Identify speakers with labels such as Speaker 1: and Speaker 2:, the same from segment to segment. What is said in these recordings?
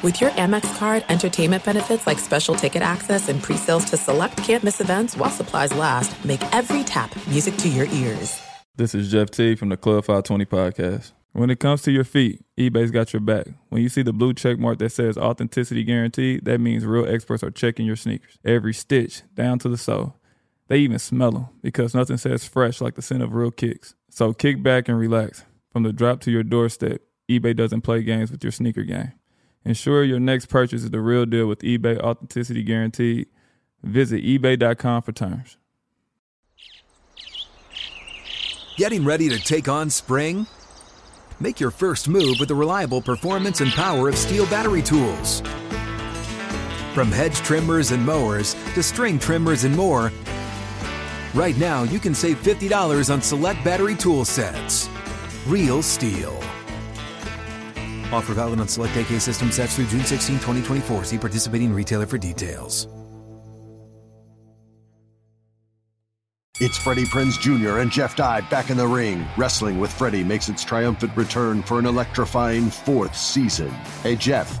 Speaker 1: With your Amex card, entertainment benefits like special ticket access and pre-sales to select campus events while supplies last, make every tap music to your ears.
Speaker 2: This is Jeff T from the Club 520 podcast. When it comes to your feet, eBay's got your back. When you see the blue check mark that says authenticity guaranteed, that means real experts are checking your sneakers. Every stitch, down to the sole. They even smell them because nothing says fresh like the scent of real kicks. So kick back and relax. From the drop to your doorstep, eBay doesn't play games with your sneaker game. Ensure your next purchase is the real deal with eBay Authenticity Guaranteed. Visit eBay.com for terms.
Speaker 3: Getting ready to take on spring? Make your first move with the reliable performance and power of STIHL battery tools. From hedge trimmers and mowers to string trimmers and more, right now you can save $50 on select battery tool sets. Real STIHL. Offer valid on select AK system sets through June 16, 2024. See participating retailer for details.
Speaker 4: It's Freddie Prinze Jr. and Jeff Dye back in the ring. Wrestling with Freddie makes its triumphant return for an electrifying fourth season. Hey, Jeff.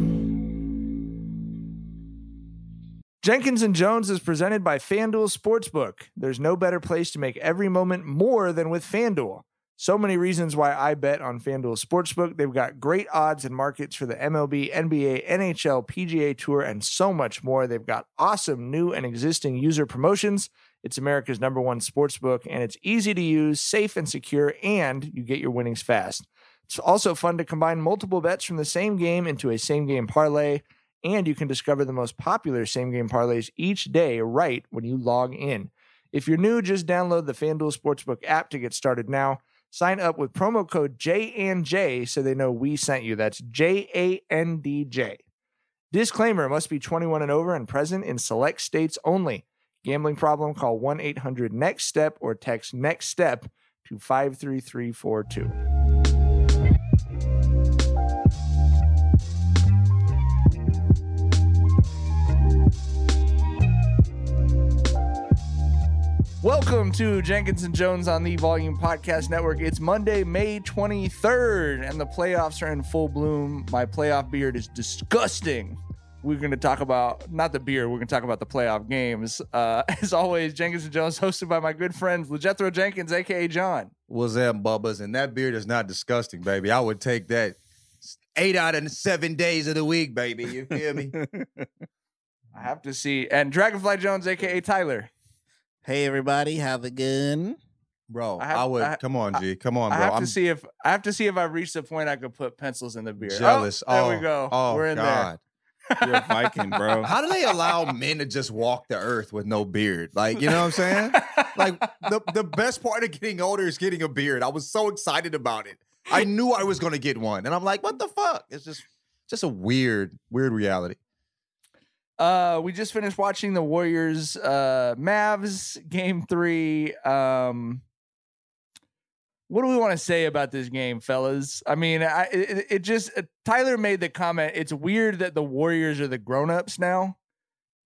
Speaker 5: Jenkins and Jonez is presented by FanDuel Sportsbook. There's no better place to make every moment more than with FanDuel. So many reasons why I bet on FanDuel Sportsbook. They've got great odds and markets for the MLB, NBA, NHL, PGA Tour, and so much more. They've got awesome new and existing user promotions. It's America's number one sportsbook, and it's easy to use, safe and secure, and you get your winnings fast. It's also fun to combine multiple bets from the same game into a same game parlay and you can discover the most popular same game parlays each day right when you log in. If you're new, just download the FanDuel Sportsbook app to get started now. Sign up with promo code J so they know we sent you. That's J A N D J. Disclaimer must be 21 and over and present in select states only. Gambling problem, call 1 800 NEXT STEP or text NEXT STEP to 53342. Welcome to Jenkins and Jonez on the Volume Podcast Network. It's Monday, May 23rd, and the playoffs are in full bloom. My playoff beard is disgusting. We're going to talk about, not the beer, we're going to talk about the playoff games. Uh, as always, Jenkins and Jonez, hosted by my good friends, LeJethro Jenkins, aka John.
Speaker 6: What's up, Bubbas? And that beard is not disgusting, baby. I would take that eight out of seven days of the week, baby. You feel me?
Speaker 5: I have to see. And Dragonfly Jonez, aka Tyler.
Speaker 7: Hey everybody, have a good
Speaker 6: Bro,
Speaker 5: I
Speaker 6: I, would
Speaker 5: I-
Speaker 6: come on, G. Come on,
Speaker 5: I
Speaker 6: bro.
Speaker 5: have
Speaker 6: I'm
Speaker 5: to see if I have to see if I reached the point I could put pencils in the beer. Oh,
Speaker 6: jealous.
Speaker 5: there
Speaker 6: oh,
Speaker 5: we go.
Speaker 6: Oh,
Speaker 5: We're in
Speaker 6: God.
Speaker 2: You're a Viking, bro.
Speaker 6: How do they allow men to just walk the earth with no beard? Like, you know what I'm saying? like the, the best part of getting older is getting a beard. I was so excited about it. I knew I was gonna get one. And I'm like, what the fuck? It's just just a weird, weird reality.
Speaker 5: Uh, we just finished watching the Warriors uh Mavs game three. Um, what do we want to say about this game, fellas? I mean, I it, it just uh, Tyler made the comment. It's weird that the Warriors are the grown-ups now.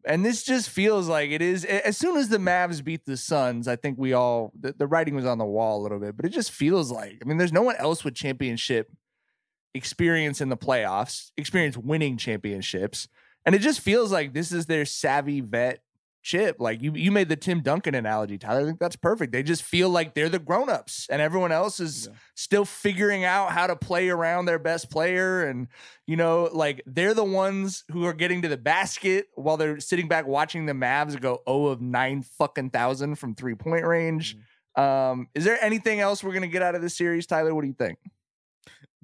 Speaker 5: And this just feels like it is. As soon as the Mavs beat the Suns, I think we all the, the writing was on the wall a little bit. But it just feels like I mean, there's no one else with championship experience in the playoffs, experience winning championships, and it just feels like this is their savvy vet chip. Like you, you made the Tim Duncan analogy, Tyler. I think that's perfect. They just feel like they're the grown-ups, and everyone else is still figuring out how to play around their best player. And you know, like they're the ones who are getting to the basket while they're sitting back watching the Mavs go 0 of nine fucking thousand from three point range. Um, is there anything else we're gonna get out of this series, Tyler? What do you think?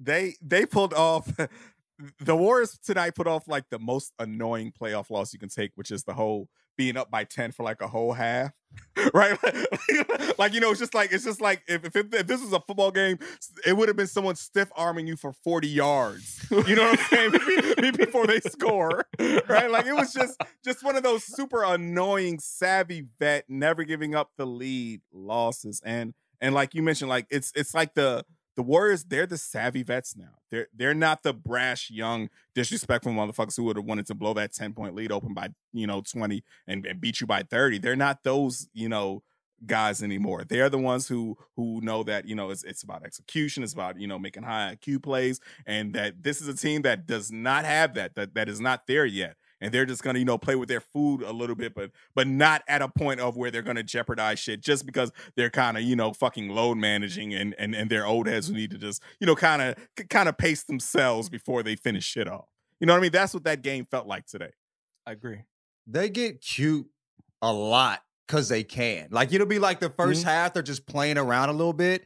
Speaker 8: they they pulled off the Warriors tonight put off like the most annoying playoff loss you can take, which is the whole being up by 10 for like a whole half. right? like, you know, it's just like, it's just like if, if, if this was a football game, it would have been someone stiff arming you for 40 yards. You know what I'm saying? Before they score. Right? Like it was just just one of those super annoying, savvy vet, never giving up the lead losses. And and like you mentioned, like it's it's like the the Warriors, they're the savvy vets now. They're they're not the brash, young, disrespectful motherfuckers who would have wanted to blow that 10 point lead open by, you know, 20 and, and beat you by 30. They're not those, you know, guys anymore. They're the ones who who know that, you know, it's it's about execution, it's about, you know, making high IQ plays, and that this is a team that does not have that, that that is not there yet and they're just gonna you know play with their food a little bit, but but not at a point of where they're gonna jeopardize shit just because they're kind of you know fucking load managing and and and their old heads who need to just you know kind of kind of pace themselves before they finish shit off. You know what I mean? That's what that game felt like today.
Speaker 5: I agree.
Speaker 6: They get cute a lot because they can. Like it'll be like the 1st
Speaker 8: Mm-hmm.
Speaker 6: half, they're just playing around a little bit.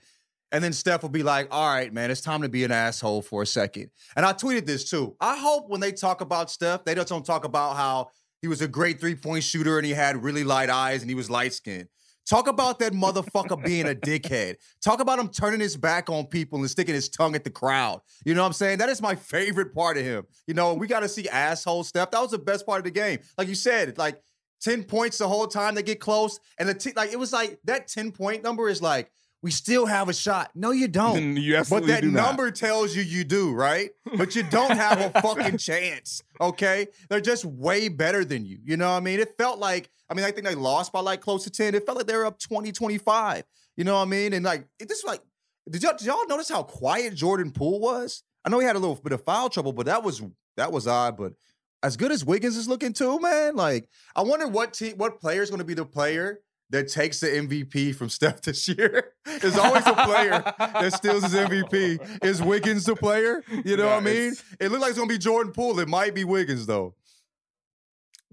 Speaker 6: And then Steph will be like, all right, man, it's time to be an asshole for a second. And I tweeted this too. I hope when they talk about Steph, they just don't talk about how he was a great three point shooter and he had really light eyes and he was light skinned. Talk about that motherfucker being a dickhead. Talk about him turning his back on people and sticking his tongue at the crowd. You know what I'm saying? That is my favorite part of him. You know, we got to see asshole Steph. That was the best part of the game. Like you said, like 10 points the whole time they get close. And the t- like it was like that 10 point number is like, we still have a shot. No, you don't.
Speaker 8: You
Speaker 6: But that number tells you you do, right? But you don't have a fucking chance. Okay, they're just way better than you. You know what I mean? It felt like I mean I think they lost by like close to ten. It felt like they were up 20, 25. You know what I mean? And like it just like did y'all, did y'all notice how quiet Jordan Poole was? I know he had a little bit of foul trouble, but that was that was odd. But as good as Wiggins is looking too, man, like I wonder what team, what player is going to be the player that takes the MVP from Steph this year. There's always a player that steals his MVP. Is Wiggins the player? You know
Speaker 8: No,
Speaker 6: what I mean? It looks like it's gonna be Jordan Poole. It might be Wiggins though.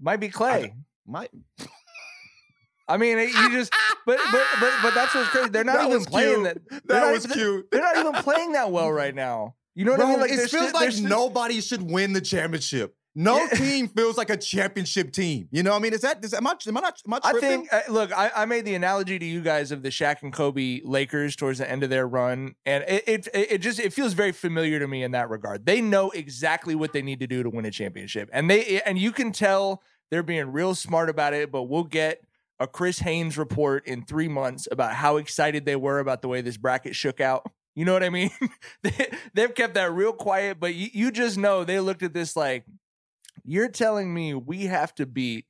Speaker 5: Might be Klay.
Speaker 6: Might
Speaker 5: I mean, it- you just, but but but but that's what's crazy. They're not
Speaker 6: That
Speaker 5: even playing
Speaker 6: cute.
Speaker 5: that.
Speaker 6: That was
Speaker 5: even-
Speaker 6: cute.
Speaker 5: They're not even playing that well right now. You know what
Speaker 6: Bro,
Speaker 5: I mean? Like
Speaker 6: it feels
Speaker 5: still-
Speaker 6: like
Speaker 5: they're
Speaker 6: nobody should win the championship. No
Speaker 5: Yeah.
Speaker 6: team feels like a championship team. You know what I mean? Is that is am I am I not am I
Speaker 5: I think. Uh, look, I, I made the analogy to you guys of the Shaq and Kobe Lakers towards the end of their run, and it, it it just it feels very familiar to me in that regard. They know exactly what they need to do to win a championship, and they and you can tell they're being real smart about it. But we'll get a Chris Haynes report in three months about how excited they were about the way this bracket shook out. You know what I mean? they, they've kept that real quiet, but you, you just know they looked at this like, you're telling me we have to beat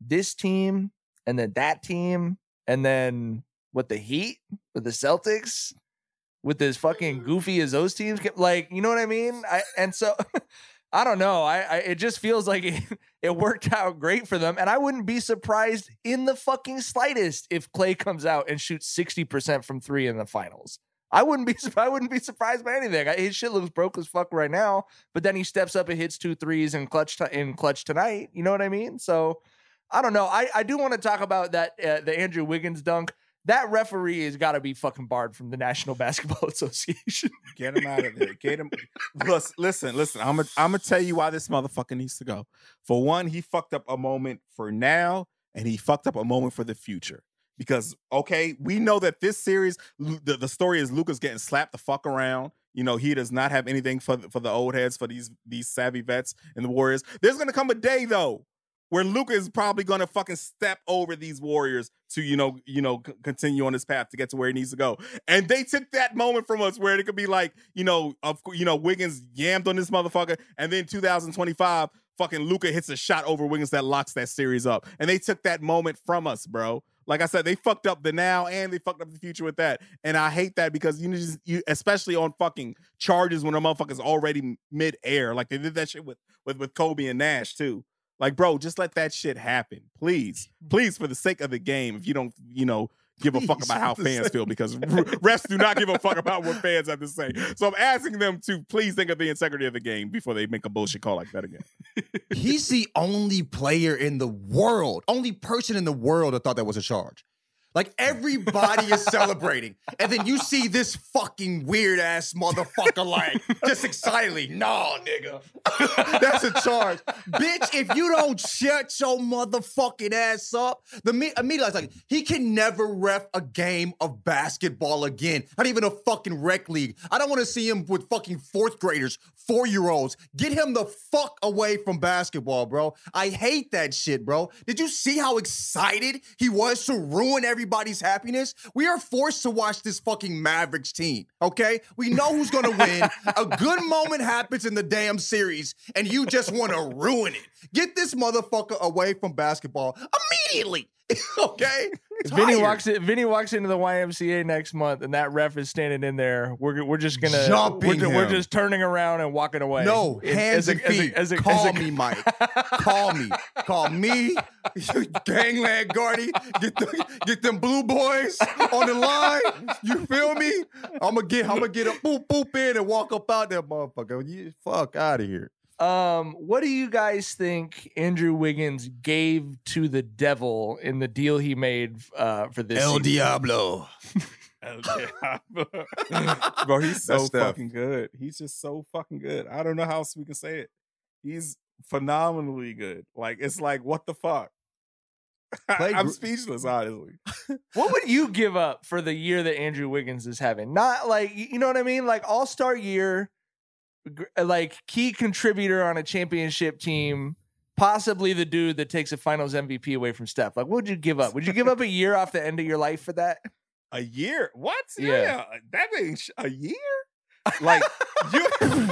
Speaker 5: this team and then that team and then what the Heat with the Celtics with as fucking mm-hmm. goofy as those teams get like you know what I mean? I and so I don't know I, I it just feels like it, it worked out great for them and I wouldn't be surprised in the fucking slightest if Klay comes out and shoots 60% from 3 in the finals I wouldn't be I wouldn't be surprised by anything his shit looks broke as fuck right now but then he steps up and hits two threes in clutch t- in clutch tonight you know what I mean so I don't know. I, I do want to talk about that uh, the Andrew Wiggins dunk. That referee has got to be fucking barred from the National Basketball Association.
Speaker 8: Get him out of there. Get him. Listen, listen. I'm I'm gonna tell you why this motherfucker needs to go. For one, he fucked up a moment for now, and he fucked up a moment for the future. Because okay, we know that this series, the, the story is Luka's getting slapped the fuck around. You know, he does not have anything for the, for the old heads, for these these savvy vets and the Warriors. There's gonna come a day though where Luka is probably gonna fucking step over these Warriors to you know you know c- continue on this path to get to where he needs to go. And they took that moment from us where it could be like you know of you know Wiggins yammed on this motherfucker, and then 2025 fucking Luka hits a shot over Wiggins that locks that series up, and they took that moment from us, bro. Like I said, they fucked up the now and they fucked up the future with that, and I hate that because you just you especially on fucking charges when a motherfucker's already mid air, like they did that shit with with with Kobe and Nash too. Like, bro, just let that shit happen, please, mm. please, for the sake of the game. If you don't, you know, give a fuck about how fans feel, because refs do not give a fuck about what fans have to say. So I'm asking them to please think of the integrity of the game before they make a bullshit call like that again.
Speaker 6: He's the only player in the world, only person in the world that thought that was a charge. Like everybody is celebrating. And then you see this fucking weird ass motherfucker like just excitedly, nah, nigga. That's a charge. Bitch, if you don't shut your motherfucking ass up, the me- immediately I was like, he can never ref a game of basketball again. Not even a fucking rec league. I don't want to see him with fucking fourth graders, four year olds. Get him the fuck away from basketball, bro. I hate that shit, bro. Did you see how excited he was to ruin everybody's happiness? We are forced to watch this fucking Mavericks team, okay? We know who's gonna win. a good moment happens in the damn series, and you just wanna ruin it. Get this motherfucker away from basketball immediately, okay?
Speaker 5: Vinny
Speaker 6: Tired.
Speaker 5: walks in, Vinny walks into the YMCA next month, and that ref is standing in there. We're we're just gonna
Speaker 6: Jumping
Speaker 5: we're, we're just turning around and walking away.
Speaker 6: No,
Speaker 5: It-
Speaker 6: hands
Speaker 5: a-
Speaker 6: and
Speaker 5: as a-
Speaker 6: feet.
Speaker 5: as a-
Speaker 6: Call me, Mike. Call me. Call me. Gangland Gardy. Get the, get them blue boys on the line. You feel me? I'm gonna get I'm gonna get a boop boop in and walk up out there, motherfucker. You fuck out of here.
Speaker 5: Um, what do you guys think Andrew Wiggins gave to the devil in the deal he made uh, for this?
Speaker 6: El
Speaker 5: season?
Speaker 6: Diablo.
Speaker 8: Bro, he's so
Speaker 6: That's Steph.
Speaker 8: fucking good. He's just so fucking good. I don't know how else we can say it. He's phenomenally good. Like it's like what the fuck.
Speaker 6: Play
Speaker 8: I'm
Speaker 6: gr-
Speaker 8: speechless, honestly.
Speaker 5: What would you give up for the year that Andrew Wiggins is having? Not like you know what I mean, like All Star year, gr- Uh, like key contributor on a championship team. Possibly the dude that takes a Finals MVP away from Steph. Like, what would you give up? Would you give up a year off the end of your life for that?
Speaker 8: A year? What?
Speaker 5: Yeah.
Speaker 8: Yeah, that ain't sh- a year. Like you,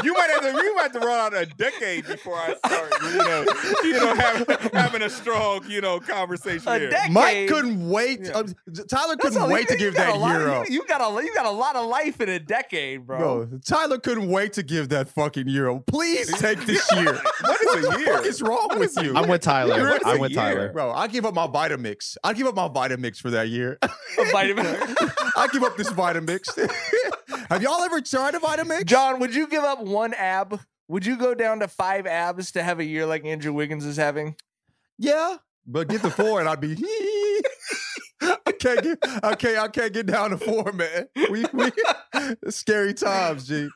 Speaker 8: you might have to, you might have to run out a decade before I start, you know, you know, having, having a strong, you know, conversation
Speaker 5: A
Speaker 8: here.
Speaker 5: decade.
Speaker 6: Mike couldn't wait.
Speaker 8: Yeah.
Speaker 6: uh, Tyler
Speaker 5: That's
Speaker 6: couldn't
Speaker 5: a-
Speaker 6: wait to
Speaker 5: you
Speaker 6: give
Speaker 5: got a
Speaker 6: that
Speaker 5: lot-
Speaker 6: year up.
Speaker 5: You, you got a you got a lot of life in a decade, bro.
Speaker 6: Bro, Tyler couldn't wait to give that fucking year up. Please take this year.
Speaker 8: What is a
Speaker 6: the
Speaker 8: year?
Speaker 6: fuck is wrong with you?
Speaker 9: I'm with Tyler.
Speaker 8: What is
Speaker 9: I'm
Speaker 8: a
Speaker 9: with
Speaker 8: year?
Speaker 9: Tyler.
Speaker 6: Bro, I give up my Vitamix. I give up my Vitamix for that year.
Speaker 5: A vitamin.
Speaker 6: I give up this Vitamix. Have y'all ever tried a Vitamix?
Speaker 5: John, would you give up one ab? Would you go down to five abs to have a year like Andrew Wiggins is having?
Speaker 6: Yeah, but get the four and I'd be. I can't get. I can't. I can't get down to four, man. We we scary times, G.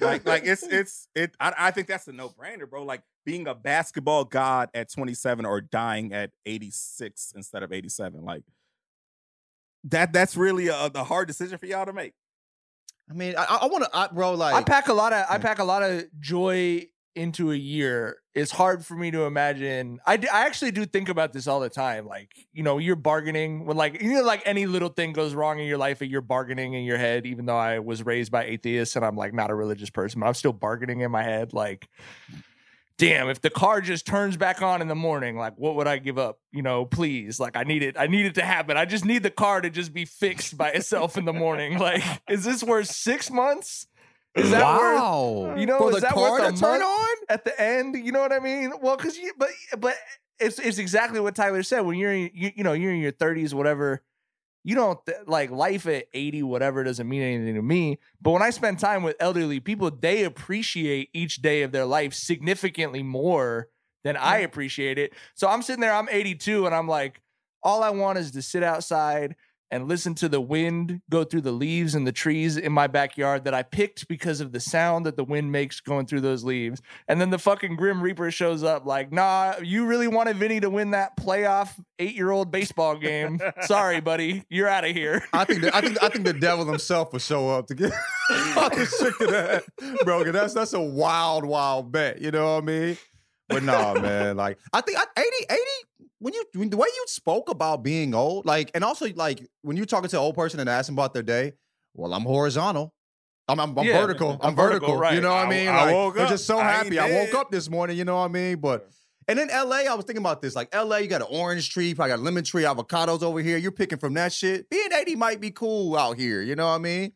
Speaker 8: like like it's it's it I, I think that's a no-brainer bro like being a basketball god at 27 or dying at 86 instead of 87 like that that's really a, the hard decision for y'all to make
Speaker 6: I mean, I, I want to, I, bro. Like,
Speaker 5: I pack a lot of I mm. pack a lot of joy into a year. It's hard for me to imagine. I, d- I actually do think about this all the time. Like you know, you're bargaining when like you know, like any little thing goes wrong in your life, and you're bargaining in your head. Even though I was raised by atheists and I'm like not a religious person, but I'm still bargaining in my head. Like, damn, if the car just turns back on in the morning, like what would I give up? You know, please, like I need it. I need it to happen. I just need the car to just be fixed by itself in the morning. Like, is this worth six months? Is that worth
Speaker 6: wow.
Speaker 5: you know,
Speaker 6: For
Speaker 5: is that worth a
Speaker 6: turn on?
Speaker 5: at the end? You know what I mean? Well, because you, but but it's it's exactly what Tyler said. When you're in, you, you know you're in your 30s, whatever. You don't th- like life at 80, whatever doesn't mean anything to me. But when I spend time with elderly people, they appreciate each day of their life significantly more than I appreciate it. So I'm sitting there, I'm 82, and I'm like, all I want is to sit outside and listen to the wind go through the leaves and the trees in my backyard that I picked because of the sound that the wind makes going through those leaves. And then the fucking Grim Reaper shows up like, nah, you really wanted Vinny to win that playoff eight year old baseball game. Sorry, buddy. You're out of here.
Speaker 6: I think the, I think I think the devil himself would show up to get I'm sick of that, Bro, That's that's a wild, wild bet. You know what I mean? But nah, man. Like I think I, 80, 80, When you when, the way you spoke about being old, like, and also like when you're talking to an old person and asking about their day, well, I'm horizontal. I'm, I'm, I'm
Speaker 5: Yeah,
Speaker 6: vertical.
Speaker 5: I'm
Speaker 6: I'm vertical.
Speaker 5: vertical, right.
Speaker 6: You know what I
Speaker 8: I-
Speaker 6: mean?
Speaker 8: I
Speaker 6: like,
Speaker 8: woke
Speaker 6: I'm just so happy. I woke up this morning. You know what I mean? But and in LA, I was thinking about this. Like LA, you got an orange tree, probably got a lemon tree, avocados over here. You're picking from that shit. Being 80 might be cool out here. You know what I mean?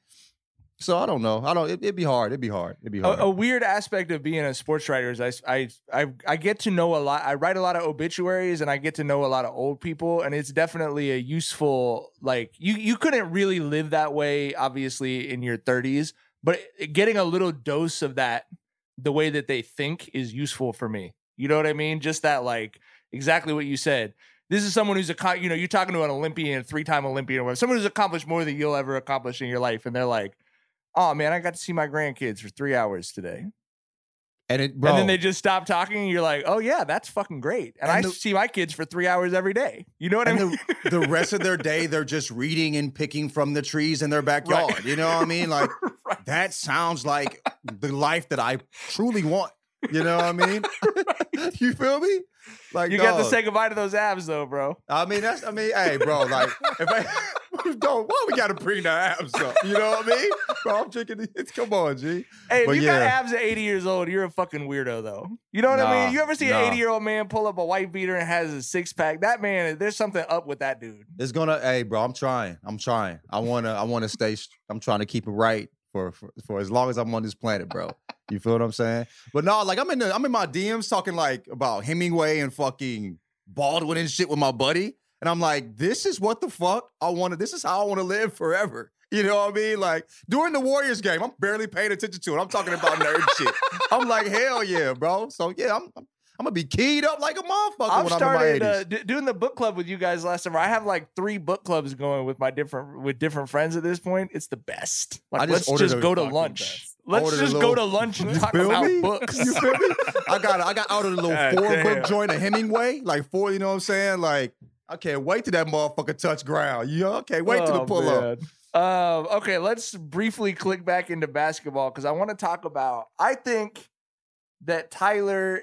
Speaker 6: So I don't know. I don't. It, it'd be hard. It'd be hard. It'd be hard.
Speaker 5: A, a weird aspect of being a sports writer is I, I I I get to know a lot. I write a lot of obituaries and I get to know a lot of old people, and it's definitely a useful like you you couldn't really live that way obviously in your 30s, but getting a little dose of that the way that they think is useful for me. You know what I mean? Just that like exactly what you said. this is someone who's a you know you're talking to an Olympian, three time Olympian, or whatever, someone who's accomplished more than you'll ever accomplish in your life, and they're like, "Oh man, I got to see my grandkids for three hours today,"
Speaker 6: And it, bro,
Speaker 5: and then they just stop talking, and you're like, "Oh yeah, that's fucking great," and,
Speaker 6: And
Speaker 5: I
Speaker 6: the-
Speaker 5: see my kids for three hours every day. You know what I mean?
Speaker 6: the, the rest of their day, they're just reading and picking from the trees in their backyard. You know what I mean? Like that sounds like the life that I truly want. You know what I mean? you feel me? Like
Speaker 5: you got to say goodbye to those abs, though, bro.
Speaker 6: I mean, that's. I mean, hey, bro. Like, if I don't, why we got to bring the abs up? You know what I mean? Bro, I'm drinking. It's come on, G.
Speaker 5: Hey, if
Speaker 6: But
Speaker 5: you got abs at 80 years old, you're a fucking weirdo, though. You know what I mean? You ever see
Speaker 6: nah.
Speaker 5: an 80 year old man pull up a white beater and has a six pack? That man, there's something up with that dude.
Speaker 6: It's gonna. Hey, bro, I'm trying. I'm trying. I wanna. I wanna stay. I'm trying to keep it right for, for for as long as I'm on this planet, bro. You feel what I'm saying? But no, like I'm in the. I'm in my DMs talking like about Hemingway and fucking Baldwin and shit with my buddy, and I'm like, this is what the fuck I want to. This is how I want to live forever. You know what I mean? Like during the Warriors game, I'm barely paying attention to it. I'm talking about nerd shit. I'm like, hell yeah, bro. So yeah, I'm. I'm gonna be keyed up like a motherfucker
Speaker 5: I've
Speaker 6: when
Speaker 5: started
Speaker 6: I'm in my 80s.
Speaker 5: uh, d- doing the book club with you guys last summer. I have like three book clubs going with my different with different friends at this point. It's the best. Like,
Speaker 6: just
Speaker 5: let's just go to lunch.
Speaker 6: best.
Speaker 5: Let's just
Speaker 6: little-
Speaker 5: go to lunch and talk about
Speaker 6: me?
Speaker 5: books.
Speaker 6: You feel me? I got I got out of the little four book joint of Hemingway, like four. You know what I'm saying? Like I can't wait till that motherfucker touch ground. You know? Okay, wait till the
Speaker 5: Oh,
Speaker 6: pull up.
Speaker 5: Um, okay, let's briefly click back into basketball because I want to talk about. I think that Tyler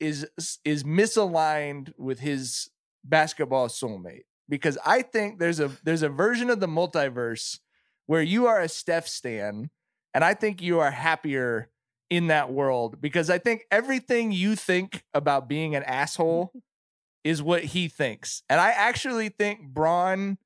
Speaker 5: is is misaligned with his basketball soulmate because I think there's a there's a version of the multiverse where you are a Steph stan, and I think you are happier in that world because I think everything you think about being an asshole is what he thinks, and I actually think Bron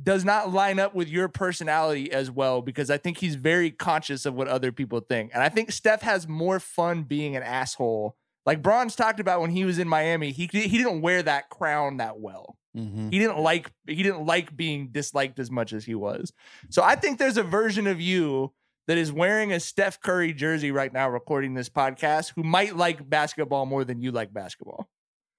Speaker 5: does not line up with your personality as well because I think he's very conscious of what other people think. And I think Steph has more fun being an asshole. Like Bron's talked about when he was in Miami, he he didn't wear that crown that well.
Speaker 6: Mm-hmm.
Speaker 5: He didn't like he didn't like being disliked as much as he was. So I think there's a version of you that is wearing a Steph Curry jersey right now recording this podcast who might like basketball more than you like basketball.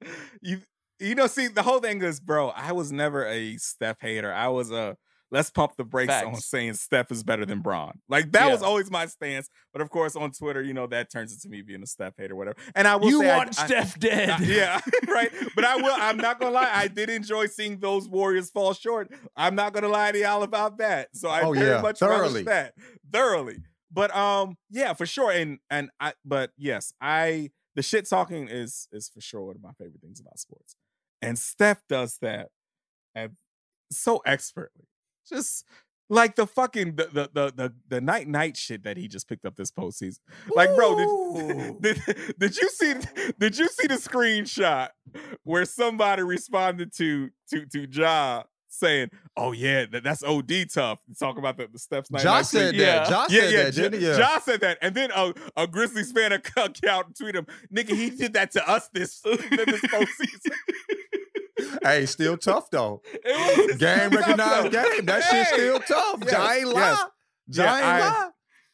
Speaker 8: you you know, see, the whole thing is, bro, I was never a Steph hater. I was a let's pump the brakes on saying Steph is better than Bron. Like that was always my stance. But of course, on Twitter, you know, that turns into me being a Steph hater, whatever. And I will
Speaker 5: You
Speaker 8: say I-
Speaker 5: want
Speaker 8: I-
Speaker 5: Steph dead.
Speaker 8: I- yeah, right. But I will. I'm not gonna lie. I did enjoy seeing those Warriors fall short. I'm not gonna lie to y'all about that. So I
Speaker 6: Oh,
Speaker 8: very
Speaker 6: yeah.
Speaker 8: much
Speaker 6: Thoroughly.
Speaker 8: that thoroughly. But um, yeah, for sure. And and I. But yes, I. The shit talking is is for sure one of my favorite things about sports. And Steph does that, and so expertly. Just like the fucking the the the the, the night night shit that he just picked up this postseason. Like, bro, did, did, did you see did you see the screenshot where somebody responded to to to Ja saying, "Oh yeah, that, that's OD tough." Talk about the, the night.
Speaker 6: Josh said
Speaker 8: tweet.
Speaker 6: that. Josh
Speaker 8: yeah,
Speaker 6: said
Speaker 8: yeah,
Speaker 6: that,
Speaker 8: Ja-
Speaker 6: didn't he? Yeah.
Speaker 8: Ja said that, and then a, a Grizzlies fan account tweet him, "Nigga, he did that to us this this postseason."
Speaker 6: Hey, still tough though.
Speaker 8: Was
Speaker 6: Game recognized game. That shit's
Speaker 8: Hey,
Speaker 6: still tough.
Speaker 8: yes,
Speaker 6: Ja ain't lie.
Speaker 8: yes.
Speaker 6: Ja
Speaker 8: Yeah,
Speaker 6: lie.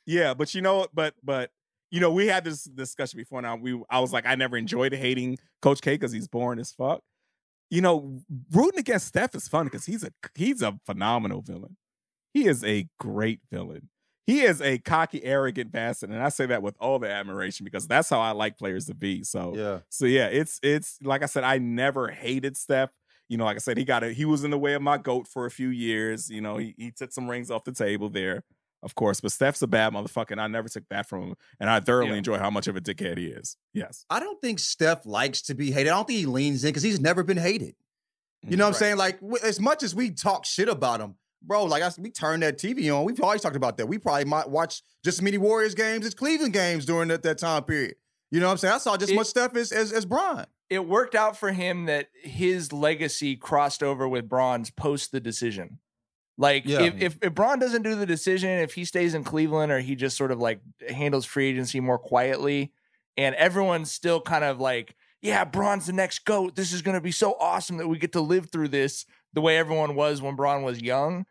Speaker 8: Yeah, but you know, what? but but you know, we had this discussion before. Now we, I was like, I never enjoyed hating Coach K because he's boring as fuck. You know, rooting against Steph is fun because he's a he's a phenomenal villain. He is a great villain. He is a cocky, arrogant bastard, and I say that with all the admiration because that's how I like players to be. So
Speaker 6: Yeah.
Speaker 8: so yeah, it's it's like I said, I never hated Steph. You know, like I said, he got it. He was in the way of my goat for a few years. You know, he, he took some rings off the table there, of course. But Steph's a bad motherfucker, and I never took that from him. And I thoroughly
Speaker 5: Yeah.
Speaker 8: enjoy how much of a dickhead he is. Yes.
Speaker 6: I don't think Steph likes to be hated. I don't think he leans in because he's never been hated. You mm, know what I'm saying? Like, w- as much as we talk shit about him, bro, like I, s- we turn that TV on. We've always talked about that. We probably might watch just as many Warriors games as Cleveland games during that, that time period. You know what I'm saying? I saw just as much stuff as, as, as Brian.
Speaker 5: it worked out for him that his legacy crossed over with Bron's post the decision. Like
Speaker 6: Yeah.
Speaker 5: if, if if Bron doesn't do the decision, if he stays in Cleveland or he just sort of like handles free agency more quietly, and everyone's still kind of like, yeah, Bron's the next goat. This is gonna be so awesome that we get to live through this the way everyone was when Bron was young.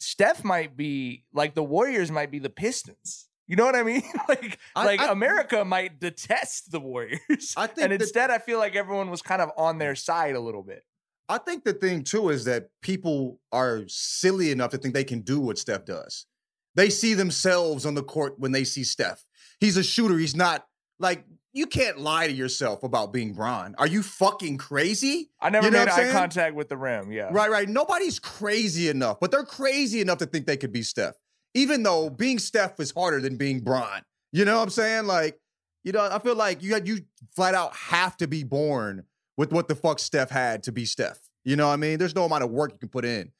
Speaker 5: Steph might be like the Warriors might be the Pistons. You know what I mean? like,
Speaker 6: I-
Speaker 5: like
Speaker 6: I-
Speaker 5: America might detest the Warriors,
Speaker 6: I think
Speaker 5: and
Speaker 6: that-
Speaker 5: instead, I feel like everyone was kind of on their side a little bit.
Speaker 6: I think the thing too is that people are silly enough to think they can do what Steph does. They see themselves on the court when they see Steph. He's a shooter. He's not like you can't lie to yourself about being Bron. Are you fucking crazy?
Speaker 5: I never
Speaker 6: You know
Speaker 5: made eye
Speaker 6: saying?
Speaker 5: contact with the rim. Yeah,
Speaker 6: Right, right. Nobody's crazy enough, but they're crazy enough to think they could be Steph. Even though being Steph is harder than being Bron. You know what I'm saying? Like, you know, I feel like you you flat out have to be born with what the fuck Steph had to be Steph. You know what I mean? There's no amount of work you can put in.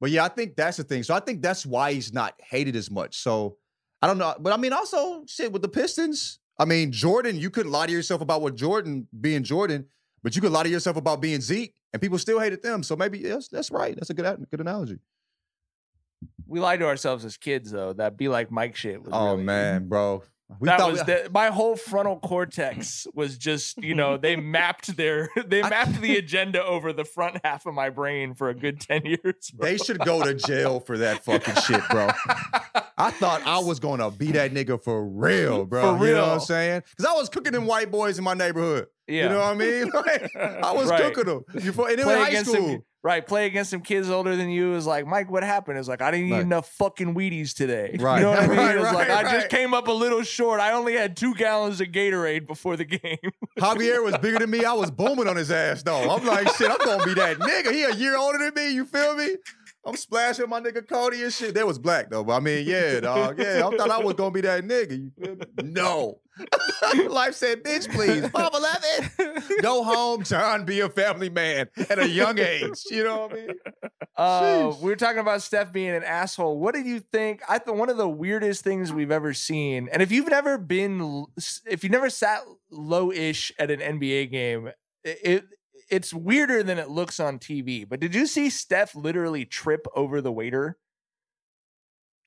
Speaker 6: But yeah, I think that's the thing. So I think that's why he's not hated as much. So I don't know. But I mean, also shit with the Pistons. I mean, Jordan, you couldn't lie to yourself about what Jordan being Jordan, but you could lie to yourself about being Zeke, and people still hated them. So maybe yes, that's right. That's a good good analogy.
Speaker 5: we lied to ourselves as kids though. That be like Mike shit. Was
Speaker 6: Oh
Speaker 5: really-
Speaker 6: man, bro. We
Speaker 5: that was
Speaker 6: we-
Speaker 5: the, my whole frontal cortex was just you know they mapped their they mapped the agenda over the front half of my brain for a good 10 years bro.
Speaker 6: They should go to jail for that fucking shit, bro. I thought I was gonna be that nigga for real, bro.
Speaker 5: For
Speaker 6: You know what I'm saying? Because I was cooking them white boys in my neighborhood.
Speaker 5: yeah
Speaker 6: You know what I mean? Like, I was
Speaker 5: Right.
Speaker 6: cooking them. You fo- and then in
Speaker 5: play
Speaker 6: high school.
Speaker 5: Right play against some kids older than you is like mike what happened it's like i didn't eat
Speaker 6: Right.
Speaker 5: enough fucking wheaties today
Speaker 6: Right.
Speaker 5: you know what i mean
Speaker 6: Right,
Speaker 5: it's like
Speaker 6: right,
Speaker 5: i just came up a little short i only had two gallons of gatorade before the game
Speaker 6: Javier was bigger than me. I was booming on his ass though. I'm like, shit, I'm gonna be that nigga. He a year older than me. You feel me? I'm splashing my nigga Cody and shit. That was black though, but I mean, yeah, dog. Yeah, I thought I was gonna be that nigga. You feel me? No. Life said, bitch, please. Pop 11. Go home, John. Be a family man at a young age. You know what I mean?
Speaker 5: Uh, we were talking about Steph being an asshole. What did you think? I thought one of the weirdest things we've ever seen. And if you've never been, if you've never sat low-ish at an NBA game, it it's weirder than it looks on TV. But did you see Steph literally trip over the waiter?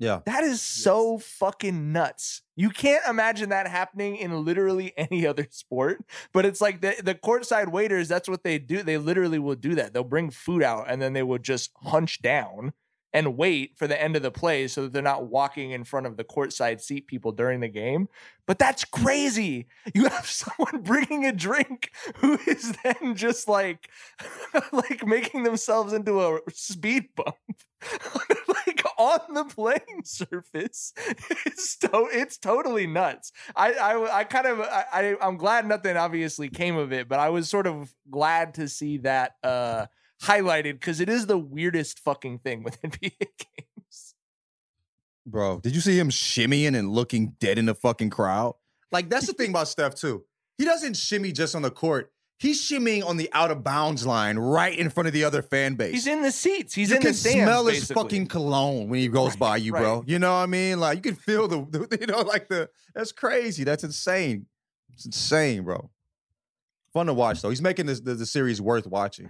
Speaker 6: Yeah.
Speaker 5: That is so fucking nuts. You can't imagine that happening in literally any other sport. But it's like the, the courtside waiters, that's what they do. They literally will do that. They'll bring food out and then they will just hunch down and wait for the end of the play so that they're not walking in front of the courtside seat people during the game. But that's crazy. You have someone bringing a drink who is then just like like making themselves into a speed bump. like on the playing surface. It's to- it's totally nuts. I I, I kind of I, I I'm glad nothing obviously came of it, but I was sort of glad to see that uh highlighted because it is the weirdest fucking thing with NBA games.
Speaker 6: Bro, did you see him shimmying and looking dead in the fucking crowd? Like that's the thing about Steph too. He doesn't shimmy just on the court. He's shimmying on the out of bounds line right in front of the other fan base.
Speaker 5: He's in the seats. He's
Speaker 6: you
Speaker 5: in the stands.
Speaker 6: You can smell his
Speaker 5: basically.
Speaker 6: fucking cologne when he goes by you, bro. You know what I mean? Like you can feel the, the- you know, like the that's crazy. That's insane. It's insane, bro. Fun to watch though. He's making this the, the series worth watching.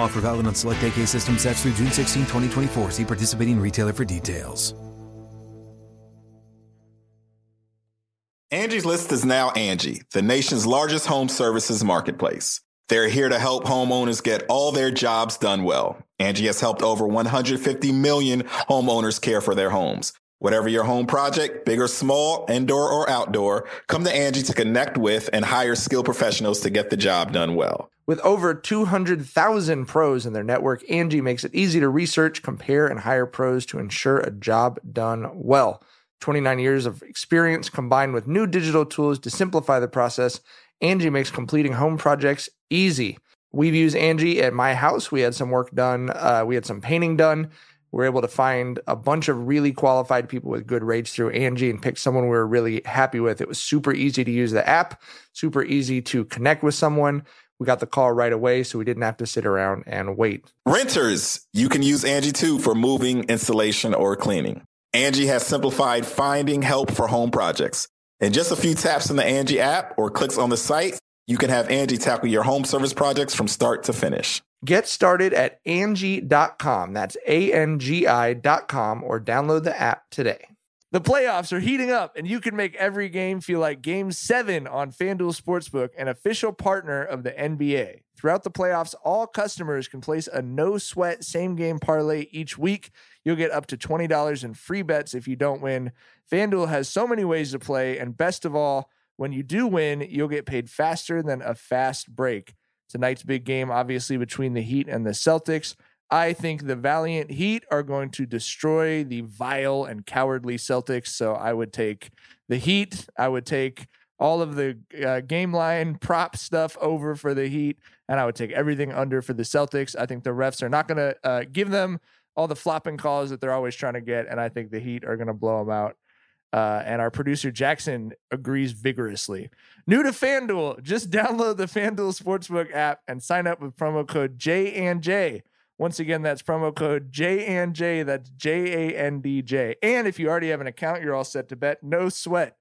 Speaker 3: Offer valid on select AK system sets through June 16, 2024. See participating retailer for details.
Speaker 10: Angie's List is now Angie, the nation's largest home services marketplace. They're here to help homeowners get all their jobs done well. Angie has helped over 150 million homeowners care for their homes. Whatever your home project, big or small, indoor or outdoor, come to Angie to connect with and hire skilled professionals to get the job done well.
Speaker 5: With over 200,000 pros in their network, Angie makes it easy to research, compare, and hire pros to ensure a job done well. 29 years of experience combined with new digital tools to simplify the process, Angie makes completing home projects easy. We've used Angie at my house. We had some work done, uh, we had some painting done. We were able to find a bunch of really qualified people with good rates through Angie and pick someone we were really happy with. It was super easy to use the app, super easy to connect with someone. We got the call right away, so we didn't have to sit around and wait.
Speaker 10: Renters, you can use Angie too for moving, installation, or cleaning. Angie has simplified finding help for home projects. In just a few taps in the Angie app or clicks on the site, you can have Angie tackle your home service projects from start to finish.
Speaker 5: Get started at Angie.com. That's A N G I.com or download the app today. The playoffs are heating up, and you can make every game feel like game seven on FanDuel Sportsbook, an official partner of the NBA. Throughout the playoffs, all customers can place a no sweat same game parlay each week. You'll get up to $20 in free bets if you don't win. FanDuel has so many ways to play, and best of all, when you do win, you'll get paid faster than a fast break. Tonight's big game, obviously, between the Heat and the Celtics. I think the Valiant Heat are going to destroy the vile and cowardly Celtics. So I would take the Heat. I would take all of the uh, game line prop stuff over for the Heat, and I would take everything under for the Celtics. I think the refs are not going to uh, give them all the flopping calls that they're always trying to get, and I think the Heat are going to blow them out. Uh, and our producer Jackson agrees vigorously. New to FanDuel, just download the FanDuel Sportsbook app and sign up with promo code J and J. Once again, that's promo code J and J. That's J A N D J. And if you already have an account, you're all set to bet. No sweat.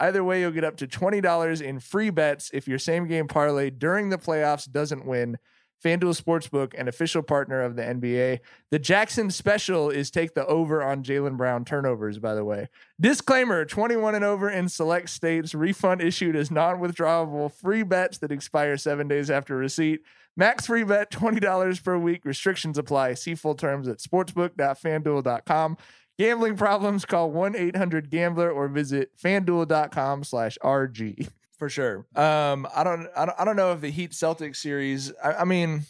Speaker 5: Either way, you'll get up to twenty dollars in free bets if your same game parlay during the playoffs doesn't win. FanDuel Sportsbook, an official partner of the NBA. The Jackson special is take the over on Jaylen Brown turnovers, by the way. Disclaimer 21 and over in select states. Refund issued as non withdrawable free bets that expire seven days after receipt. Max free bet $20 per week. Restrictions apply. See full terms at sportsbook.fanduel.com. Gambling problems, call 1 800 Gambler or visit fanduel.com slash RG for sure. Um, I don't, I don't, I don't know if the Heat Celtics series. I, I mean,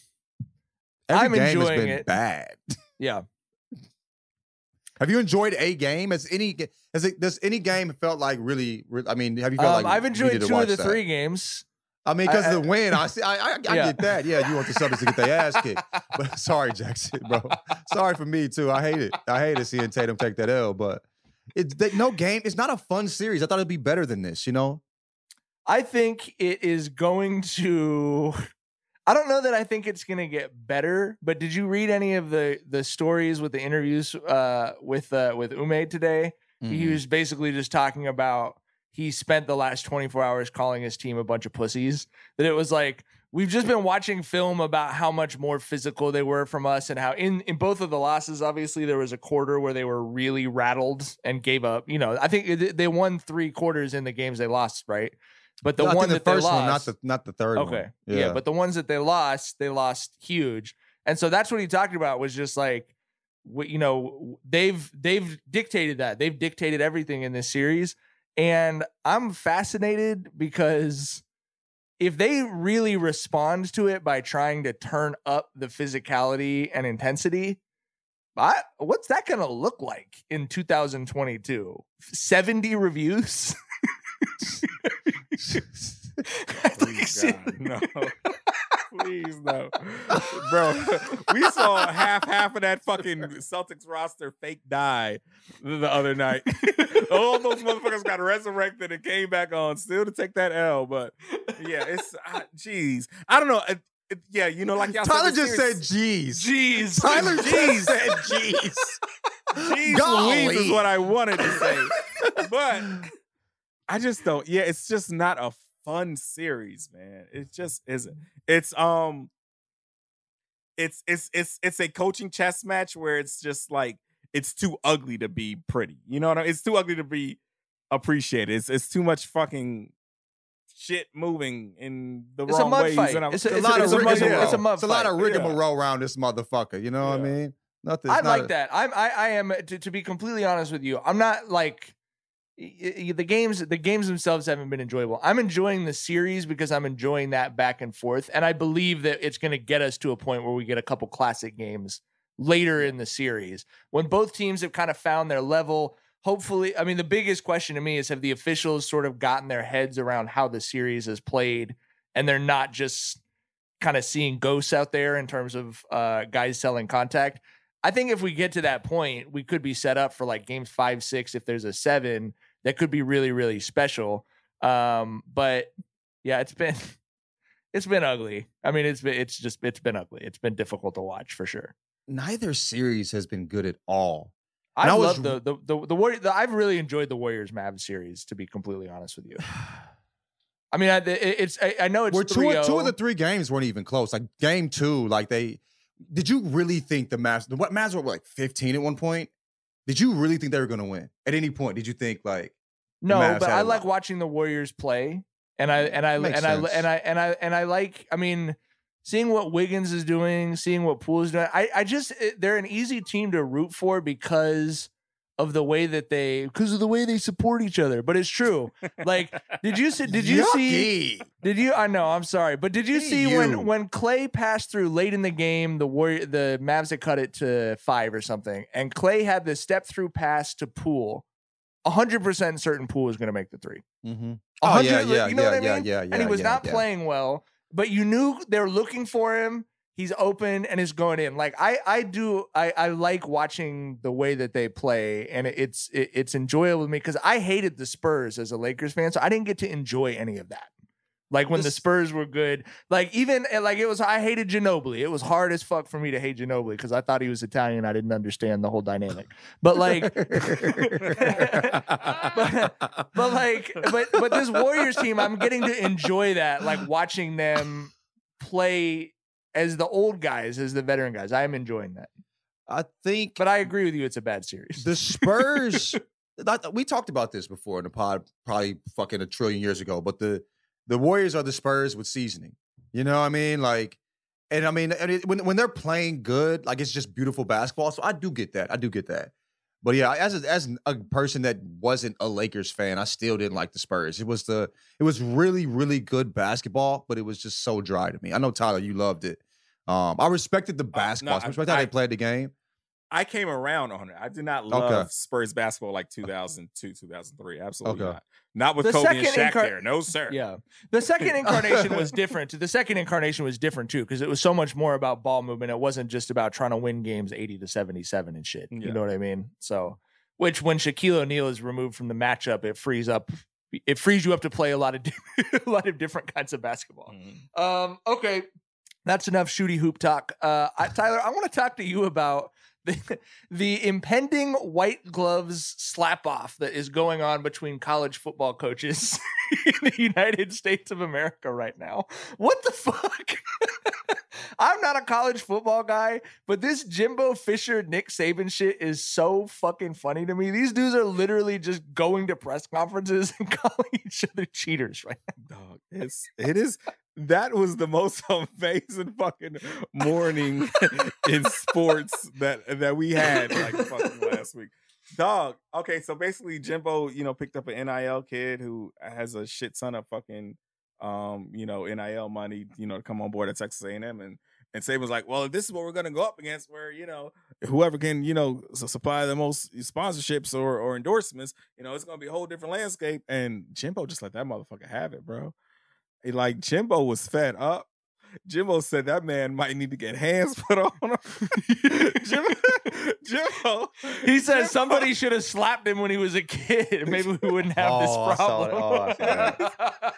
Speaker 6: Every
Speaker 5: I'm
Speaker 6: game has
Speaker 5: enjoying
Speaker 6: been
Speaker 5: it.
Speaker 6: bad.
Speaker 5: Yeah.
Speaker 6: Have you enjoyed a game? Has any has it does any game felt like really? re- I mean, have you felt
Speaker 5: Um,
Speaker 6: like
Speaker 5: I've enjoyed two of the
Speaker 6: that?
Speaker 5: three games.
Speaker 6: I mean, because
Speaker 5: I-
Speaker 6: the win, I see, I, I, I
Speaker 5: Yeah.
Speaker 6: get that. Yeah, you want the Celtics to get their ass kicked. But sorry, Jackson, bro. Sorry for me too. I hate it. I hate it seeing Tatum take that L. But it's no game. It's not a fun series. I thought it'd be better than this. You know.
Speaker 5: I think it is going to. I don't know that I think it's going to get better, but did you read any of the the stories with the interviews uh, with uh, with Ime today? He
Speaker 6: Mhm.
Speaker 5: was basically just talking about he spent the last 24 hours calling his team a bunch of pussies. That it was like we've just been watching film about how much more physical they were from us and how in in both of the losses obviously there was a quarter where they were really rattled and gave up. You know, I think they won 3 quarters in the games they lost, right? But the one
Speaker 6: the
Speaker 5: that they
Speaker 6: first
Speaker 5: lost,
Speaker 6: one, not the not the third one.
Speaker 5: Okay. Yeah. But the ones that they lost, they lost huge. And so that's what he talked about was just like, you know, they've they've dictated that. They've dictated everything in this series. And I'm fascinated because if they really respond to it by trying to turn up the physicality and intensity, I, what's that going to look like in 2022? 70 reviews?
Speaker 8: Please, God, no. Please no, bro. We saw half half of that fucking Celtics roster fake die the the other night. All those motherfuckers got resurrected and came back on still to take that L. But yeah, it's jeez. I don't know. I, it- yeah, you know, like y'all
Speaker 6: Tyler
Speaker 8: said,
Speaker 6: just said G's.
Speaker 5: Jeez.
Speaker 6: Tyler
Speaker 8: Jeez.
Speaker 6: just said G's.
Speaker 8: Jeez
Speaker 6: Golly.
Speaker 8: Louise is what I wanted to say. but I just don't. Yeah, it's just not a fun series, man. It just isn't. It's um it's it's it's it's a coaching chess match where it's just like it's too ugly to be pretty. You know what I mean? It's too ugly to be appreciated. It's it's too much fucking shit moving in the
Speaker 5: It's a
Speaker 8: wrong
Speaker 5: mud
Speaker 8: ways.
Speaker 5: fight.
Speaker 8: and I'm-
Speaker 5: It's a-
Speaker 6: a
Speaker 5: it's
Speaker 6: lot
Speaker 5: a-
Speaker 6: of
Speaker 5: it's a- it's a- it's a mud
Speaker 6: It's a lot
Speaker 5: fight.
Speaker 6: of
Speaker 8: Yeah.
Speaker 6: rigmarole around this motherfucker. You know what I mean? Nothing.
Speaker 5: I
Speaker 6: not
Speaker 5: like
Speaker 6: a-
Speaker 5: that. I'm I, I am to, to be completely honest with you. I'm not like y- y- the games the games themselves haven't been enjoyable. I'm enjoying the series because I'm enjoying that back and forth and I believe that it's going to get us to a point where we get a couple classic games later in the series when both teams have kind of found their level. Hopefully, I mean the biggest question to me is have the officials sort of gotten their heads around how the series is played and they're not just kind of seeing ghosts out there in terms of uh, guys selling contact. I think if we get to that point, we could be set up for like games five, six. If there's a seven, that could be really, really special. Um, but yeah, it's been it's been ugly. I mean, it's been it's just it's been ugly. It's been difficult to watch for sure.
Speaker 6: Neither series has been good at all.
Speaker 5: I
Speaker 6: I was-
Speaker 5: love the the the, the Warrior. The, I've really enjoyed the Warriors Mavs series. To be completely honest with you, I mean, I, it- it's I, I know it's
Speaker 6: Where two, of- two of the three games weren't even close. Like game two, like they did you really think the Mavs the what Mavs were like 15 at one point? Did you really think they were gonna win? At any point, did you think like
Speaker 5: No,
Speaker 6: Mavs
Speaker 5: but I like
Speaker 6: lot?
Speaker 5: watching the Warriors play, and I and I
Speaker 6: Makes
Speaker 5: and I and I and I and I like. I mean, seeing what Wiggins is doing, seeing what Poole is doing. I I just it- they're an easy team to root for because of the way that they because of the way they support each other. But it's true. Like, did you see? Did you see? Did you? I know. I'm sorry, but did you
Speaker 6: Hey,
Speaker 5: see
Speaker 6: you.
Speaker 5: when when Klay passed through late in the game? The Warrior, the Mavs had cut it to five or something, and Klay had the step through pass to Poole. Hundred percent certain Poole was going to make the 3
Speaker 6: Mm-hmm. Oh yeah, yeah,
Speaker 5: you know
Speaker 6: yeah,
Speaker 5: what I
Speaker 6: yeah,
Speaker 5: mean?
Speaker 6: yeah,
Speaker 5: and he was
Speaker 6: yeah,
Speaker 5: not
Speaker 6: yeah.
Speaker 5: playing well, but you knew they were looking for him. He's open and is going in. Like I, I do. I, I like watching the way that they play, and it's it, it's enjoyable to me because I hated the Spurs as a Lakers fan, so I didn't get to enjoy any of that. Like when the Spurs were good, like even eh, like it was. I hated Ginobili. It was hard as fuck for me to hate Ginobili because I thought he was Italian. I didn't understand the whole dynamic. But like, but, but like, but but this Warriors team, I'm getting to enjoy that. Like watching them play as the old guys, as the veteran guys. I am enjoying that.
Speaker 6: I think,
Speaker 5: but I agree with you. It's a bad series.
Speaker 6: The Spurs, we talked about this before in the pod, probably fucking a trillion years ago. But the the Warriors are the Spurs with seasoning. You know what I mean? Like, and I mean, and it, when when they're playing good, like it's just beautiful basketball. So I do get that. I do get that. But yeah, as a, as a person that wasn't a Lakers fan, I still didn't like the Spurs. It was the it was really really good basketball, but it was just so dry to me. I know Tyler, you loved it. Um, I respected the basketball. I
Speaker 8: I-
Speaker 6: respected how
Speaker 8: I-
Speaker 6: they played the game.
Speaker 8: I came around on it. I did not love
Speaker 6: Okay.
Speaker 8: Spurs basketball like 2002, 2003. Absolutely
Speaker 6: Okay.
Speaker 8: not. Not with
Speaker 5: The
Speaker 8: Kobe and Shaq
Speaker 5: incar-
Speaker 8: there. No, sir.
Speaker 5: Yeah. The second incarnation was different. The second incarnation was different too, because it was so much more about ball movement. It wasn't just about trying to win games 80 to 77 and shit.
Speaker 8: Yeah.
Speaker 5: You know what I mean? So, which when Shaquille O'Neal is removed from the matchup, it frees up, it frees you up to play a lot of, di- a lot of different kinds of basketball.
Speaker 8: Mm-hmm.
Speaker 5: Um, okay. That's enough shooty hoop talk. Uh, I, Tyler, I want to talk to you about the, impending white gloves slap off that is going on between college football coaches in the United States of America right now. What the fuck? I'm not a college football guy, but this Jimbo Fisher, Nick Saban shit is so fucking funny to me. These dudes are literally just going to press conferences and calling each other cheaters right now.
Speaker 8: Dog, it's it is that was the most amazing fucking morning in sports that that we had like fucking last week. Dog. Okay, so basically Jimbo, you know, picked up an NIL kid who has a shit ton of fucking um, you know, NIL money, you know, to come on board at Texas A&M and and Saban's like, well, if this is what we're gonna go up against, where you know whoever can, you know, su- supply the most sponsorships or or endorsements, you know, it's gonna be a whole different landscape. And Jimbo just let that motherfucker have it, bro. He- Like Jimbo was fed up. Jimbo said that man might need to get hands put on him. Jimbo, Jimbo,
Speaker 5: He says somebody should have slapped him when he was a kid. Maybe we wouldn't have
Speaker 6: Oh, I
Speaker 5: this
Speaker 6: saw it.
Speaker 5: problem.
Speaker 6: Oh, I saw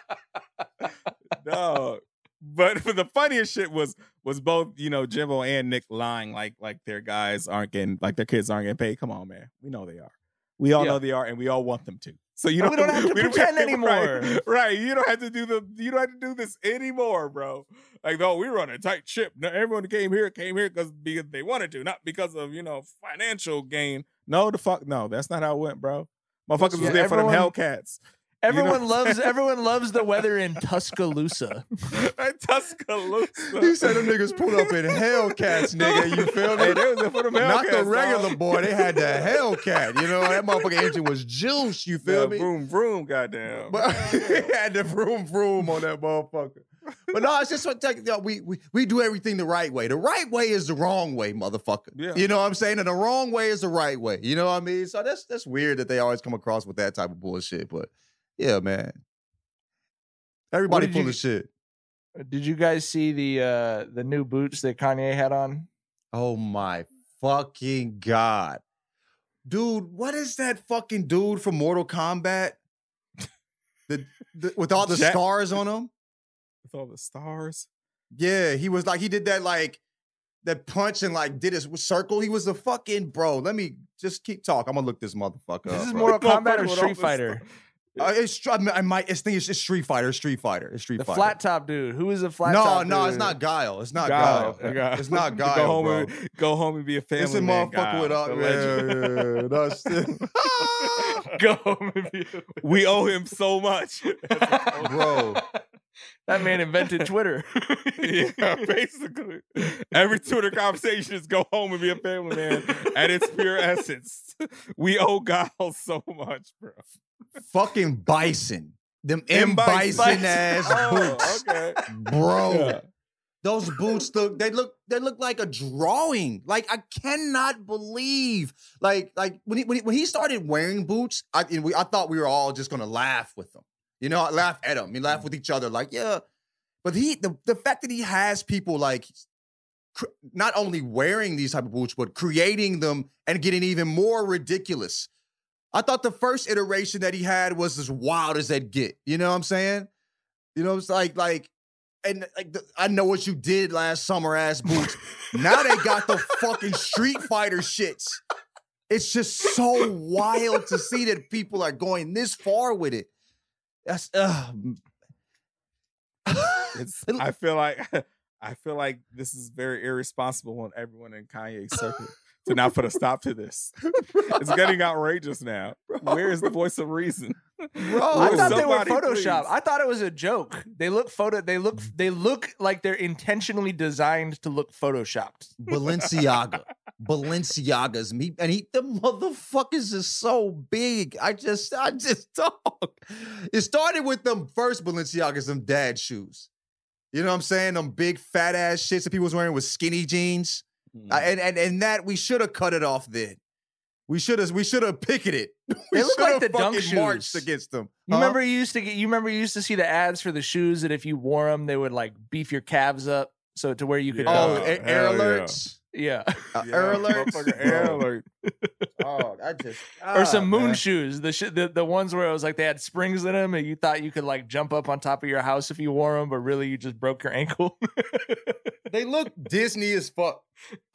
Speaker 6: oh,
Speaker 8: dog. but but the funniest shit was was both you know Jimbo and Nick lying like like their guys aren't getting like their kids aren't getting paid. Come on, man, we know they are. We all
Speaker 5: Yeah.
Speaker 8: know they are, and we all want them to. So you don't,
Speaker 5: we don't have to pretend
Speaker 8: right,
Speaker 5: anymore.
Speaker 8: Right, You don't have to do the. You don't have to do this anymore, bro. Like, no, we run a tight ship. No, everyone who came here came here because because they wanted to, not because of you know financial gain. No, the fuck, no, that's not how it went, bro. Motherfuckers was
Speaker 5: Yeah,
Speaker 8: there for them Hellcats.
Speaker 5: Everyone
Speaker 8: You know?
Speaker 5: loves everyone loves the weather in Tuscaloosa.
Speaker 8: Tuscaloosa.
Speaker 6: He said them niggas pulled up in Hellcats, nigga. You feel me?
Speaker 8: Hey, they was there for them
Speaker 6: Not the regular
Speaker 8: dog.
Speaker 6: boy. They had the Hellcat. You know that motherfucking engine was juice. You feel
Speaker 8: Yeah,
Speaker 6: me?
Speaker 8: Vroom vroom, goddamn.
Speaker 6: But he had the vroom vroom on that motherfucker. But no, it's just what you know, we, we we do everything the right way. The right way is the wrong way, motherfucker.
Speaker 8: Yeah.
Speaker 6: You know what I'm saying? And the wrong way is the right way. You know what I mean? So that's that's weird that they always come across with that type of bullshit. But yeah, man. Everybody full
Speaker 5: you-
Speaker 6: of shit.
Speaker 5: Did you guys see the uh the new boots that Kanye had on?
Speaker 6: Oh my fucking god. Dude, what is that fucking dude from Mortal Kombat? The, the with all the
Speaker 8: Jack-
Speaker 6: scars on him?
Speaker 8: With all the stars.
Speaker 6: Yeah, he was like he did that like that punch and like did his circle. He was a fucking bro. Let me just keep talking. I'm gonna look this motherfucker
Speaker 5: This
Speaker 6: up.
Speaker 5: is
Speaker 6: bro.
Speaker 5: Mortal Kombat or Street
Speaker 8: this
Speaker 5: Fighter?
Speaker 6: Uh, it's I, mean, I might. It's think it's, it's Street Fighter. Street Fighter. It's Street
Speaker 5: The
Speaker 6: Fighter.
Speaker 5: flat top dude. Who is a flat
Speaker 6: no,
Speaker 5: top?
Speaker 6: no,
Speaker 5: dude?
Speaker 6: it's not Guile. It's not
Speaker 8: Guile,
Speaker 6: Guile.
Speaker 8: Guile.
Speaker 6: It's not Guile.
Speaker 8: go home
Speaker 6: bro.
Speaker 8: and go home and be a family
Speaker 6: It's a
Speaker 8: man.
Speaker 6: motherfucker with
Speaker 8: the
Speaker 6: Yeah,
Speaker 8: legend.
Speaker 6: yeah, that's
Speaker 5: Go home and be a-
Speaker 8: we owe him so much,
Speaker 6: bro.
Speaker 5: That man invented Twitter.
Speaker 8: yeah, basically, every Twitter conversation is go home and be a family man at its pure essence. We owe Guile so much, bro.
Speaker 6: Fucking bison. Them M
Speaker 8: M. Bison.
Speaker 6: bison ass
Speaker 8: Oh,
Speaker 6: boots,
Speaker 8: okay.
Speaker 6: bro.
Speaker 8: Yeah.
Speaker 6: Those boots look they look they look like a drawing. Like I cannot believe like like when he when he, when he started wearing boots, I and we, I thought we were all just gonna laugh with him. You know, laugh at him. We laugh with each other like, yeah. But he the, the fact that he has people like cr- not only wearing these type of boots but creating them and getting even more ridiculous. I thought the first iteration that he had was as wild as they'd get. You know what I'm saying? You know, it's like like and like the, I know what you did last summer, ass boots. now they got the fucking Street Fighter shits. It's just so wild to see that people are going this far with it. That's uh,
Speaker 8: I feel like I feel like this is very irresponsible on everyone in Kanye's circle to not put a stop to this. It's getting outrageous now. Where is the voice of reason?
Speaker 6: bro.
Speaker 5: I
Speaker 8: Will
Speaker 5: thought they were
Speaker 8: somebody
Speaker 5: Photoshop.
Speaker 8: please?
Speaker 5: I thought it was a joke. They look photo. They look. Mm. They look like they're intentionally designed to look photoshopped.
Speaker 6: Balenciaga. Balenciagas. Me and he the motherfuckers is so big. I just I just talk. It started with them first Balenciagas, them dad shoes. You know what I'm saying? Them big fat ass shits that people was wearing with skinny jeans.
Speaker 8: Mm.
Speaker 6: Uh, and, and and that we should have cut it off then. We should have we should have picketed. We
Speaker 5: They look
Speaker 6: should
Speaker 5: like
Speaker 6: have
Speaker 5: the dunk
Speaker 6: fucking marched
Speaker 5: shoes.
Speaker 6: against them.
Speaker 5: You
Speaker 6: Huh?
Speaker 5: remember you used to get. You remember you used to see the ads for the shoes that if you wore them, they would like beef your calves up so to where you could.
Speaker 6: Oh, air, air
Speaker 8: hell yeah.
Speaker 6: Alerts.
Speaker 5: yeah.
Speaker 6: Uh,
Speaker 8: Yeah,
Speaker 6: air alerts.
Speaker 8: air alert.
Speaker 6: Oh, I just
Speaker 5: or some
Speaker 6: ah,
Speaker 5: moon
Speaker 6: man.
Speaker 5: shoes. The, sh- the the ones where it was like they had springs in them, and you thought you could like jump up on top of your house if you wore them, but really you just broke your ankle.
Speaker 6: They look Disney as fuck.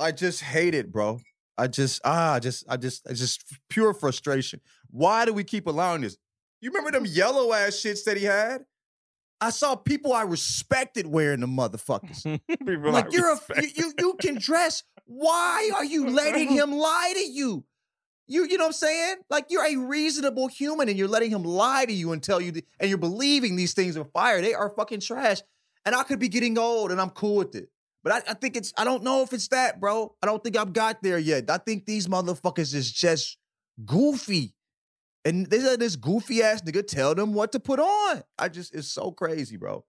Speaker 6: I just hate it, bro. I just ah, I just I just it's just pure frustration. Why do we keep allowing this? You remember them yellow ass shits that he had? I saw people I respected wearing the motherfuckers. Like
Speaker 8: I
Speaker 6: you're a
Speaker 8: respect.
Speaker 6: you, you you can dress. Why are you letting him lie to you? You you know what I'm saying? Like you're a reasonable human and you're letting him lie to you and tell you and you're believing these things are fire. They are fucking trash. And I could be getting old and I'm cool with it. But I, I think it's I don't know if it's that, bro. I don't think I've got there yet. I think these motherfuckers is just goofy. And they let this goofy ass nigga tell them what to put on. I just it's so crazy, bro.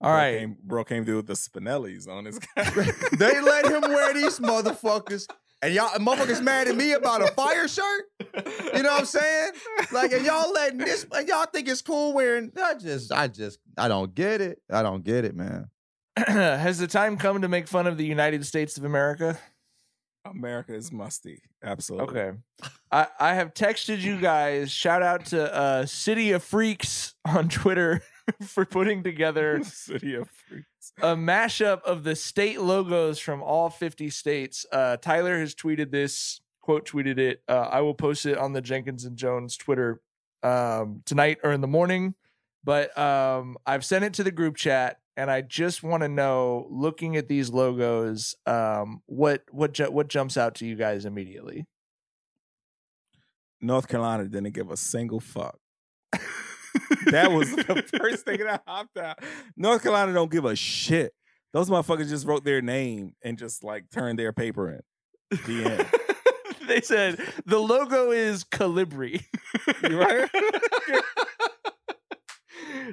Speaker 5: All
Speaker 8: Bro
Speaker 5: right.
Speaker 8: came, bro came through with the Spinellis on his guy.
Speaker 6: They let him wear these motherfuckers. And y'all motherfuckers mad at me about a fire shirt. You know what I'm saying? Like, and y'all letting this, and y'all think it's cool wearing. I just, I just, I don't get it. I don't get it, man.
Speaker 5: Has the time come to make fun of the United States of America?
Speaker 8: America is musty. Absolutely.
Speaker 5: Okay. I, I have texted you guys. Shout out to uh, City of Freaks on Twitter for putting together
Speaker 8: City of Freaks.
Speaker 5: a mashup of the state logos from all 50 states. Uh, Tyler has tweeted this, quote tweeted it. Uh, I will post it on the Jenkins and Jonez Twitter um, tonight or in the morning. But um, I've sent it to the group chat, and I just want to know, looking at these logos, um, what what ju- what jumps out to you guys immediately?
Speaker 8: North Carolina didn't give a single fuck. that was the first thing that I hopped out. North Carolina don't give a shit. Those motherfuckers just wrote their name and just like turned their paper in. The end.
Speaker 5: they said the logo is Calibri.
Speaker 8: Right?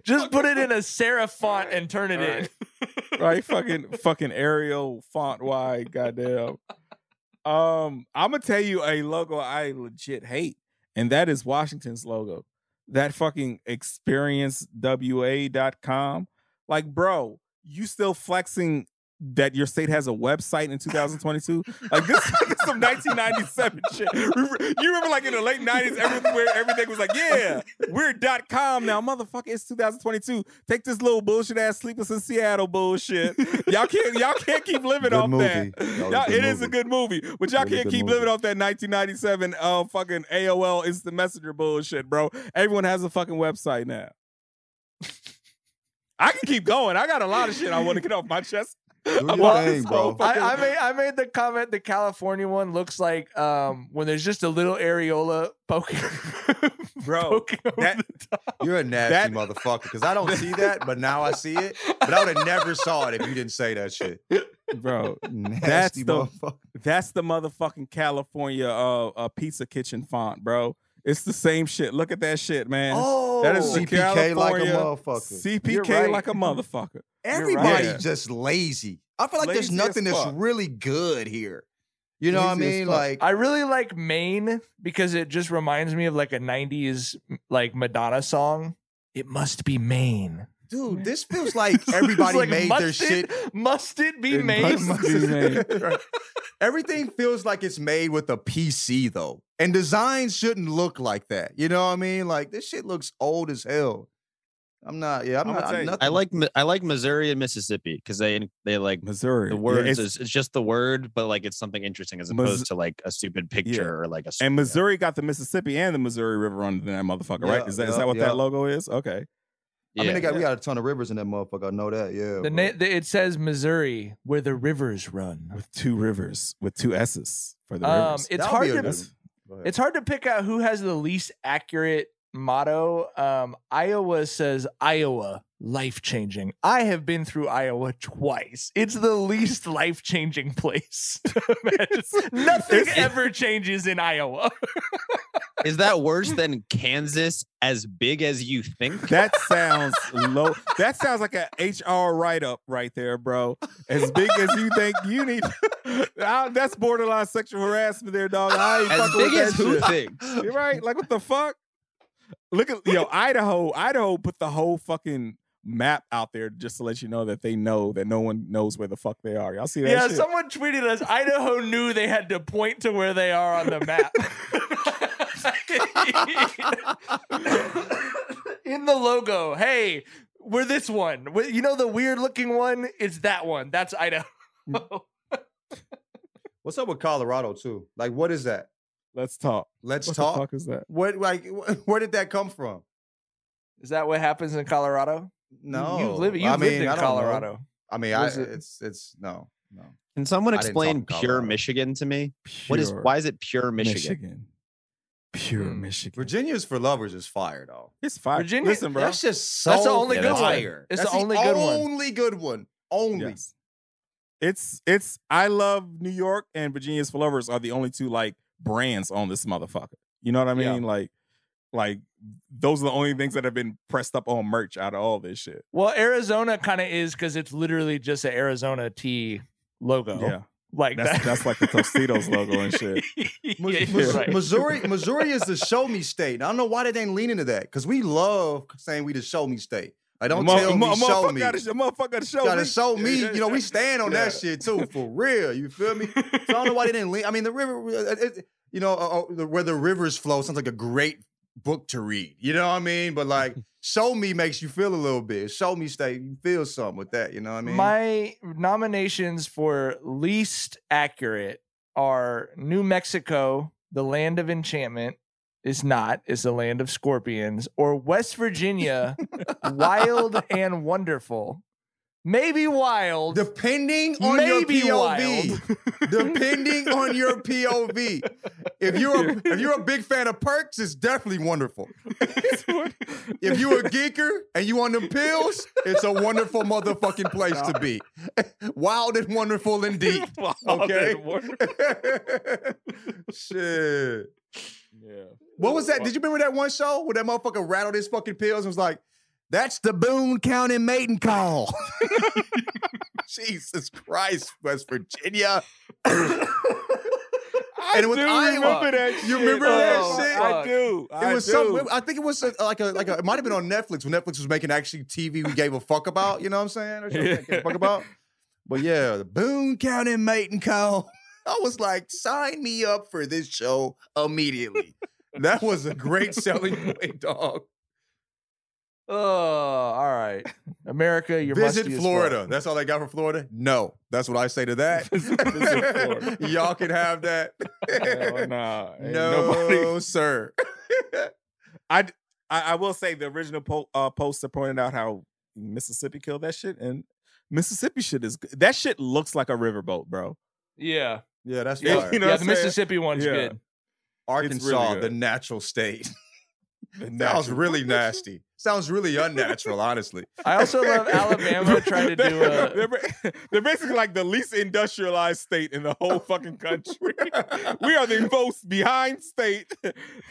Speaker 5: Just put it in a serif font and turn it in.
Speaker 8: right? Fucking fucking Arial font wide, goddamn. Um, I'm gonna tell you a logo I legit hate, and that is Washington's logo. That fucking experiencewa.com. Like, bro, you still flexing that your state has a website in 2022? like this is some 1997 shit. You remember like in the late 90s, everywhere everything was like, yeah, we're dot com now. Motherfucker, it's 2022. Take this little bullshit ass sleepless in Seattle bullshit. Y'all can't y'all can't keep living
Speaker 6: Good
Speaker 8: off
Speaker 6: movie.
Speaker 8: that.
Speaker 6: That was a
Speaker 8: Y'all-
Speaker 6: good
Speaker 8: it is a good movie, but y'all
Speaker 6: Really
Speaker 8: can't keep
Speaker 6: movie.
Speaker 8: living off that 1997 uh fucking AOL is the messenger bullshit, bro. Everyone has a fucking website now. I can keep going. I got a lot of shit I want to get off my chest. About
Speaker 5: Well,
Speaker 8: this whole
Speaker 5: I, I made I made the comment the California one looks like um when there's just a little areola poking
Speaker 8: bro.
Speaker 5: that,
Speaker 6: You're a nasty motherfucker because I don't see that, but now I see it. But I would have never saw it if you didn't say that shit.
Speaker 8: bro. that's
Speaker 6: Nasty
Speaker 8: the
Speaker 6: motherfucker.
Speaker 8: that's the motherfucking California uh, uh pizza kitchen font, bro. It's the same shit. Look at that shit, man. That is
Speaker 6: Oh.
Speaker 8: the
Speaker 6: CPK like a motherfucker. You're
Speaker 8: CPK
Speaker 6: right.
Speaker 8: like a motherfucker.
Speaker 6: Everybody's
Speaker 8: Yeah.
Speaker 6: just lazy. I feel like there's
Speaker 8: Lazy as
Speaker 6: nothing that's really good here. You know what I mean? Like
Speaker 5: I really like Maine because it just reminds me of like a 90s like Madonna song. It must be Maine.
Speaker 6: Dude, this feels like everybody
Speaker 5: like,
Speaker 6: made their
Speaker 5: it-
Speaker 6: shit.
Speaker 5: Must it be
Speaker 6: It
Speaker 5: Maine?
Speaker 6: must be made. Right. Everything feels like it's made with a PC though. And designs shouldn't look like that. You know what I mean? Like this shit looks old as hell. I'm not, yeah, I'm,
Speaker 8: I'ma
Speaker 6: not. I'm
Speaker 8: you-
Speaker 6: nothing.
Speaker 11: I like I like Missouri and Mississippi because they they like
Speaker 8: Missouri.
Speaker 11: the
Speaker 8: Yeah,
Speaker 11: words.
Speaker 8: it's-
Speaker 11: is, it's just the word, but like it's something interesting as
Speaker 8: Mis-
Speaker 11: opposed to like a stupid picture or like a.
Speaker 8: And Missouri got the Mississippi and the Missouri River under that motherfucker, right? Is that is
Speaker 6: yeah,
Speaker 8: that what
Speaker 6: yeah.
Speaker 8: that logo is? Okay.
Speaker 6: I mean, they got we got a ton of rivers in that motherfucker. I know that. Yeah.
Speaker 5: The, na- the it says Missouri where the rivers run.
Speaker 8: With two rivers, with two S's for the
Speaker 5: Um,
Speaker 8: rivers.
Speaker 5: it's hard to it's hard to pick out who has the least accurate motto. Um, Iowa says Iowa life changing. I have been through Iowa twice. It's the least life changing place. Nothing ever changes in Iowa.
Speaker 11: Is that worse than Kansas? As big as you think?
Speaker 8: That sounds low. That sounds like a HR write up right there, bro. As big as you think you need. Ah, that's borderline sexual harassment there, dog. I ain't
Speaker 11: As
Speaker 8: fucking
Speaker 11: big
Speaker 8: with
Speaker 11: as
Speaker 8: that
Speaker 11: who
Speaker 8: shit.
Speaker 11: thinks?
Speaker 8: You're right. Like what the fuck? Look at yo, Idaho. Idaho put the whole fucking map out there just to let you know that they know that no one knows where the fuck they are. Y'all see that
Speaker 5: yeah,
Speaker 8: shit?
Speaker 5: someone tweeted us. Idaho knew they had to point to where they are on the map. In the logo, hey, we're this one. You know the weird looking one? It's that one. That's Idaho. Mm.
Speaker 6: What's up with Colorado too? Like, what is that?
Speaker 8: Let's talk.
Speaker 6: Let's
Speaker 8: What
Speaker 6: talk.
Speaker 8: fuck is that?
Speaker 6: What like wh- where did that come from?
Speaker 5: Is that what happens in Colorado?
Speaker 6: No,
Speaker 5: you live. You
Speaker 6: I
Speaker 5: lived
Speaker 6: mean,
Speaker 5: in
Speaker 6: I don't know.
Speaker 5: Colorado.
Speaker 6: I mean, I,
Speaker 5: it-
Speaker 6: it's it's no, no.
Speaker 11: Can someone explain pure Michigan to me? What is why is it pure Michigan?
Speaker 8: Pure
Speaker 6: Hmm.
Speaker 8: Michigan.
Speaker 6: Virginia's for lovers is fire though.
Speaker 8: It's fire.
Speaker 5: Virginia-
Speaker 8: Listen, bro.
Speaker 6: That's just so
Speaker 5: That's the only
Speaker 11: good one.
Speaker 6: fire.
Speaker 5: It's
Speaker 6: That's
Speaker 5: the only good one.
Speaker 6: Only good one. Only.
Speaker 8: Yes. It's it's I love New York and Virginia's for lovers are the only two like brands on this motherfucker. You know what I
Speaker 5: Yeah.
Speaker 8: mean? Like like those are the only things that have been pressed up on merch out of all this shit.
Speaker 5: Well, Arizona kind of is because it's literally just an Arizona Tea logo.
Speaker 8: Yeah.
Speaker 5: Like
Speaker 8: That's
Speaker 5: that.
Speaker 8: that's like the Tostitos logo and shit.
Speaker 6: Mis-
Speaker 5: Yeah,
Speaker 6: Mis-
Speaker 5: right.
Speaker 6: Missouri, Missouri is the show me state. I don't know why they ain't leaning to that because we love saying we the show me state. Like, don't
Speaker 8: Mo-
Speaker 6: tell me,
Speaker 8: mo-
Speaker 6: show
Speaker 8: motherfucker
Speaker 6: me.
Speaker 8: Gotta, motherfucker gotta show
Speaker 6: gotta
Speaker 8: me.
Speaker 6: show me. You know, we stand on that shit too, for real. You feel me? So I don't know why they didn't lean. I mean, the river, uh, it, you know, uh, uh, where the rivers flow sounds like a great book to read. You know what I mean? But like, show me makes you feel a little bit. Show me, stay, you feel something with that. You know what I mean?
Speaker 5: My nominations for least accurate are New Mexico, the land of enchantment, is not, is the land of scorpions, or West Virginia, wild and wonderful. Maybe wild.
Speaker 6: Depending on
Speaker 5: maybe
Speaker 6: your
Speaker 5: wild.
Speaker 6: POV. Depending on your POV. If you're a, if you're a big fan of perks, it's definitely wonderful. if you're a geeker and you on the pills, it's a wonderful motherfucking place to be. Wild and wonderful indeed. Okay. Shit.
Speaker 8: Yeah.
Speaker 6: What was that? Did you remember that one show where that motherfucker rattled his fucking pills and was like, that's the Boone County mating call. Jesus Christ, West Virginia. and it was
Speaker 8: do
Speaker 6: Iowa.
Speaker 8: remember that
Speaker 6: You
Speaker 8: shit.
Speaker 6: remember
Speaker 8: Oh,
Speaker 6: that shit?
Speaker 8: I do.
Speaker 6: It
Speaker 8: I
Speaker 6: was
Speaker 8: do.
Speaker 6: some. I think it was a, like a like a. It might have been on Netflix when Netflix was making actually TV we gave a fuck about. You know what I'm saying? Or something we gave a fuck about. But yeah, the Boone County mating call. I was like, sign me up for this show immediately. that was a great selling point, dog.
Speaker 5: Oh, all right. America, you're
Speaker 6: Visit Florida.
Speaker 5: fuck.
Speaker 6: That's all they got for Florida? No. That's what I say to that. Y'all can have that.
Speaker 8: Hell nah. Ain't
Speaker 6: no,
Speaker 8: nobody-
Speaker 6: sir.
Speaker 8: I, I I will say the original po- uh, poster pointed out how Mississippi killed that shit, and Mississippi shit is good. that shit looks like a riverboat, bro.
Speaker 5: Yeah.
Speaker 6: Yeah, that's
Speaker 8: Yeah, you know
Speaker 5: yeah, the
Speaker 8: saying?
Speaker 5: Mississippi one's
Speaker 8: Yeah.
Speaker 5: good.
Speaker 6: Arkansas,
Speaker 8: really
Speaker 6: the natural state.
Speaker 8: The
Speaker 6: Sounds really nasty. Sounds really unnatural, honestly.
Speaker 5: I also love Alabama trying to do a.
Speaker 8: They're, they're basically like the least industrialized state in the whole fucking country. we are the most behind state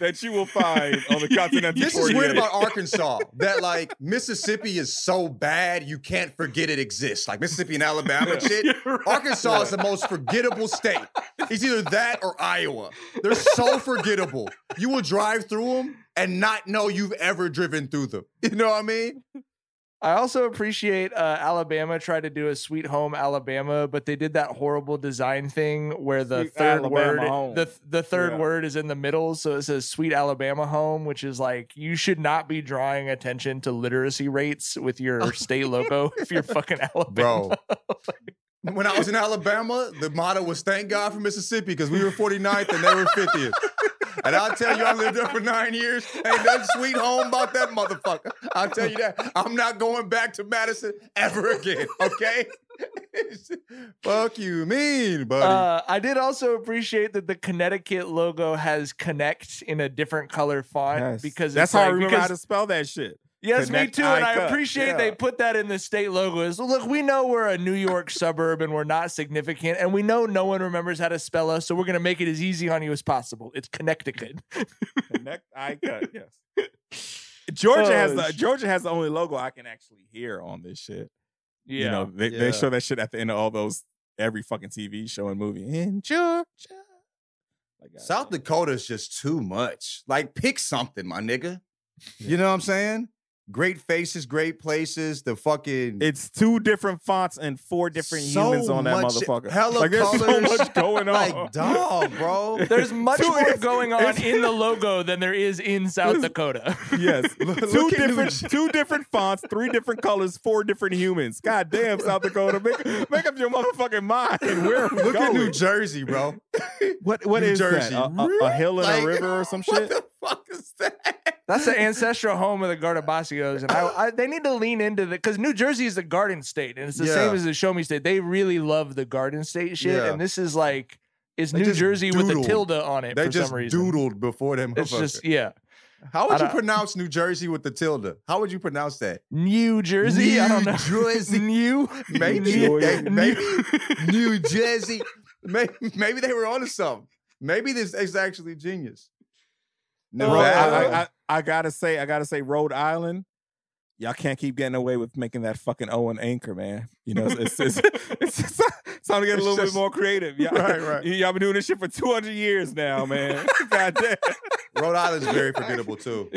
Speaker 8: that you will find on the continental.
Speaker 6: This is weird about Arkansas that like Mississippi is so bad you can't forget it exists. Like Mississippi and Alabama and shit. Arkansas is the most forgettable state. It's either that or Iowa. They're so forgettable. You will drive through them and not know you've ever driven through them. You know what I mean?
Speaker 5: I also appreciate uh, Alabama tried to do a Sweet Home Alabama, but they did that horrible design thing where the
Speaker 8: Sweet
Speaker 5: third
Speaker 8: Alabama
Speaker 5: word
Speaker 8: Home.
Speaker 5: the the third
Speaker 8: Yeah.
Speaker 5: word is in the middle, so it says Sweet Alabama Home, which is like you should not be drawing attention to literacy rates with your state logo if you're fucking Alabama.
Speaker 6: Bro. When I was in Alabama, the motto was thank God for Mississippi because we were 49th and they were 50th. And I'll tell you, I lived there for nine years. Ain't nothing sweet home about that motherfucker. I'll tell you that. I'm not going back to Madison ever again, okay? Fuck you, mean, buddy.
Speaker 5: Uh, I did also appreciate that the Connecticut logo has connect in a different color font
Speaker 8: Yes.
Speaker 5: because
Speaker 8: that's
Speaker 5: it's
Speaker 8: how I
Speaker 5: like-
Speaker 8: remember how to spell that shit.
Speaker 5: Yes, me too. And I
Speaker 8: cut.
Speaker 5: appreciate they put that in the state logo. Is look, we know we're a New York suburb and we're not significant, and we know no one remembers how to spell us, so we're gonna make it as easy on you as possible. It's Connecticut.
Speaker 8: Connect eye cut. Yes. Georgia has
Speaker 5: Oh,
Speaker 8: the
Speaker 5: sh-
Speaker 8: Georgia has the only logo I can actually hear on this shit.
Speaker 5: Yeah.
Speaker 8: You know, they,
Speaker 6: Yeah.
Speaker 8: they show that shit at the end of all those every fucking TV show and movie in Georgia. Like,
Speaker 6: South Dakota is just too much. Like, pick something, my nigga. You know what I'm saying? Great faces, great places. The fucking
Speaker 8: It's two different fonts and four different
Speaker 6: So
Speaker 8: humans on that
Speaker 6: much-
Speaker 8: motherfucker.
Speaker 6: hella
Speaker 8: like there's so
Speaker 6: colors.
Speaker 8: much going on.
Speaker 6: like dog, bro.
Speaker 5: There's much
Speaker 8: Two-
Speaker 5: more
Speaker 8: it's-
Speaker 5: going on in the logo than there is in South Dakota.
Speaker 8: Yes,
Speaker 6: Look
Speaker 8: two
Speaker 6: at
Speaker 8: different, two different fonts, three different colors, four different humans. God damn, South Dakota, make, make up your motherfucking mind. Where are we
Speaker 6: Look at
Speaker 8: going?
Speaker 6: New Jersey, bro.
Speaker 8: What what
Speaker 6: New
Speaker 8: is
Speaker 6: Jersey.
Speaker 8: that? A, a- a hill and
Speaker 6: Like,
Speaker 8: a river or some shit?
Speaker 6: What
Speaker 8: shit?
Speaker 6: the fuck is that?
Speaker 5: That's the ancestral home of the Gardabacios, and I, I they need to lean into the because New Jersey is the Garden State, and it's the same as the Show Me State. They really love the Garden State shit,
Speaker 6: Yeah.
Speaker 5: and this is like it's
Speaker 6: They
Speaker 5: New Jersey with a tilde on it
Speaker 6: They
Speaker 5: for
Speaker 6: just
Speaker 5: some reason.
Speaker 6: doodled before them.
Speaker 5: It's just yeah,
Speaker 6: How would you pronounce New Jersey with the tilde? How would you pronounce that?
Speaker 5: New Jersey. I don't
Speaker 6: New
Speaker 5: know.
Speaker 6: Jersey.
Speaker 5: New
Speaker 6: Maybe,
Speaker 5: New-
Speaker 6: they- maybe New Jersey. Maybe, maybe they were onto something. Maybe this is actually genius.
Speaker 8: Ro-
Speaker 6: Nevada.
Speaker 8: I, I, I, I gotta say, I gotta say, Rhode Island. Y'all can't keep getting away with making that fucking Owen anchor, man. You know, it's it's, it's, it's, it's time to get a little
Speaker 6: just-
Speaker 8: bit more creative. Y'all,
Speaker 6: Right, right.
Speaker 8: Y'all been doing this shit for 200 years now, man. God damn.
Speaker 6: Rhode Island's very forgettable too.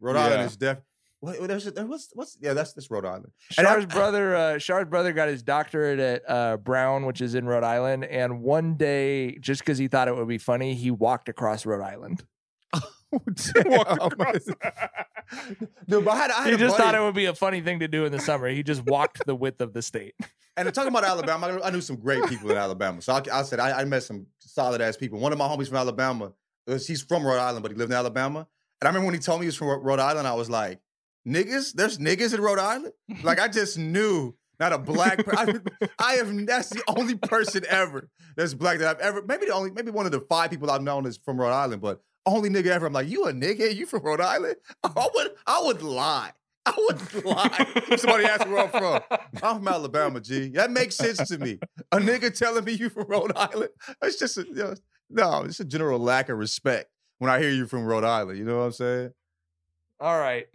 Speaker 6: Rhode
Speaker 8: Yeah.
Speaker 6: Island is def. What, there's, there was, what's, yeah, that's this Rhode Island. And I-
Speaker 5: Shar's brother, uh, Shar's brother got his doctorate at uh, Brown, which is in Rhode Island. And one day, just because he thought it would be funny, he walked across Rhode Island.
Speaker 6: Dude, but I had, I had
Speaker 5: he just
Speaker 6: buddy-
Speaker 5: thought it would be a funny thing to do in the summer. He just walked the width of the state.
Speaker 6: And talking about Alabama, I knew some great people in Alabama. So I, I said I, I met some solid ass people. One of my homies from Alabama, uh, he's from Rhode Island, but he lived in Alabama. And I remember when he told me he was from Rhode Island, I was like, "Niggas, there's niggas in Rhode Island." Like I just knew not a black. Per- I, I have. That's the only person ever that's black that I've ever. Maybe the only. Maybe one of the five people I've known is from Rhode Island, but only nigga ever. I'm like, you a nigga? You from Rhode Island? I would. I would lie. I would lie. if Somebody asked me where I'm from. I'm from Alabama, G. That makes sense to me. A nigga telling me you from Rhode Island. It's just a, you know, no, it's a general lack of respect when I hear you from Rhode Island. You know what I'm saying?
Speaker 5: All right,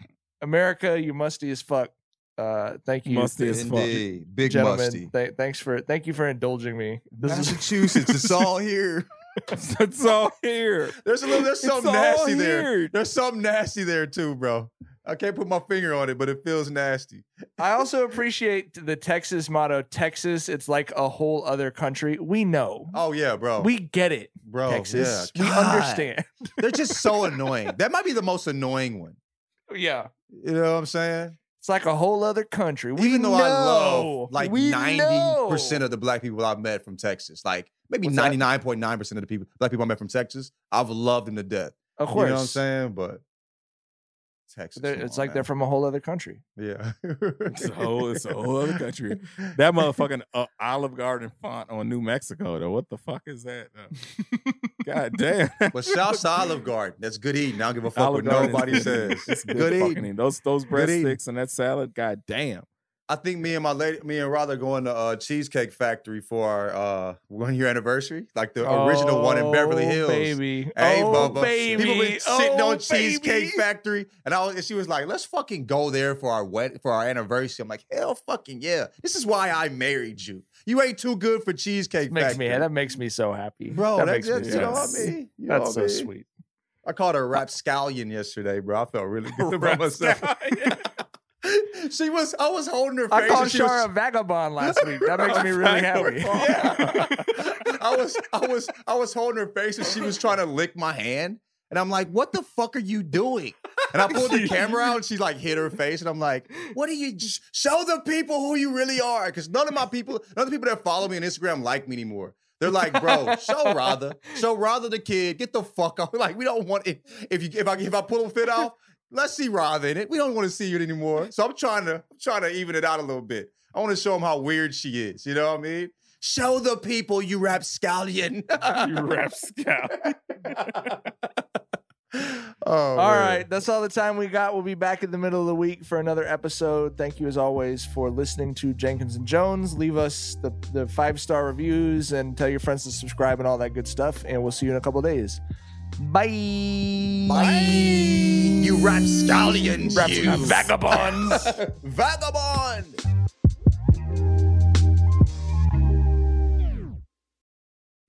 Speaker 5: America, you musty as fuck. Uh, thank you,
Speaker 6: Musty as fuck. Indeed. Big
Speaker 5: gentlemen.
Speaker 6: musty.
Speaker 5: Th- thanks for thank you for indulging me. This is
Speaker 6: Massachusetts, it's all here.
Speaker 2: it's all here.
Speaker 6: There's a little. There's something nasty there. There's something nasty there too, bro. I can't put my finger on it, but it feels nasty.
Speaker 5: I also appreciate the Texas motto. Texas, it's like a whole other country. We know.
Speaker 6: Oh yeah, bro.
Speaker 5: We get it,
Speaker 6: bro.
Speaker 5: Texas.
Speaker 6: yeah.
Speaker 5: We understand.
Speaker 6: They're just so annoying. That might be the most annoying one.
Speaker 5: Yeah.
Speaker 6: You know what I'm saying?
Speaker 5: It's like a whole other country. We
Speaker 6: Even though
Speaker 5: know.
Speaker 6: I love like ninety percent of the black people I've met from Texas, like maybe ninety nine point nine percent of the people black people I met from Texas, I've loved them to death.
Speaker 5: Of course,
Speaker 6: you know what I'm saying? But Texas,
Speaker 5: it's like they're from a whole other country.
Speaker 6: yeah.
Speaker 2: It's a whole, it's a whole other country. That motherfucking uh, Olive Garden font on New Mexico, though. What the fuck is that? God damn.
Speaker 6: But shouts to Olive Garden. That's good eating. I don't give a fuck
Speaker 2: Olive
Speaker 6: what
Speaker 2: Garden
Speaker 6: nobody says.
Speaker 2: It's good,
Speaker 6: good eating.
Speaker 2: eating. Those those breadsticks and that salad. God damn.
Speaker 6: I think me and my lady, me and Rod are going to uh, Cheesecake Factory for our uh, one year anniversary, like the original one in Beverly
Speaker 5: Oh,
Speaker 6: Hills.
Speaker 5: baby.
Speaker 6: hey,
Speaker 5: Oh,
Speaker 6: Bubba.
Speaker 5: baby.
Speaker 6: People been sitting
Speaker 5: Oh,
Speaker 6: on Cheesecake
Speaker 5: baby.
Speaker 6: Factory, and I was, and she was like, "Let's fucking go there for our wed for our anniversary." I'm like, "Hell, fucking yeah! This is why I married you. You ain't too good for Cheesecake
Speaker 5: Makes
Speaker 6: Factory,
Speaker 5: me that makes me so happy,
Speaker 6: bro.
Speaker 5: That
Speaker 6: That,
Speaker 5: makes me
Speaker 6: that's,
Speaker 5: so
Speaker 6: you know what I mean? You
Speaker 5: That's so sweet.
Speaker 6: I called her a rapscallion yesterday, bro. I felt really good about myself. she was, I was holding her face.
Speaker 5: I called
Speaker 6: and she was-
Speaker 5: a vagabond last week. That makes me really happy. yeah.
Speaker 6: I was, I was, I was holding her face and she was trying to lick my hand. And I'm like, what the fuck are you doing? And I pulled the camera out and she like hit her face. And I'm like, what are you just show the people who you really are? Because none of my people, none of the people that follow me on Instagram like me anymore. They're like, bro, show Rather, show Rather the kid, get the fuck off. Like, we don't want it. If you if I if I pull a fit off, let's see Rather in it. We don't want to see it anymore. So I'm trying to I'm trying to even it out a little bit. I want to show them how weird she is. You know what I mean? Show the people you rapscallion.
Speaker 2: You rapscallion.
Speaker 6: Oh,
Speaker 5: All
Speaker 6: man.
Speaker 5: right, that's all the time we got. We'll be back in the middle of the week for another episode. Thank you as always for listening to Jenkins and Jonez. Leave us the, the five star reviews and tell your friends to subscribe and all that good stuff. And we'll see you in a couple days. Bye.
Speaker 6: Bye. You rapscallions.
Speaker 5: Raps-
Speaker 6: you.
Speaker 5: vagabonds.
Speaker 6: Vagabond.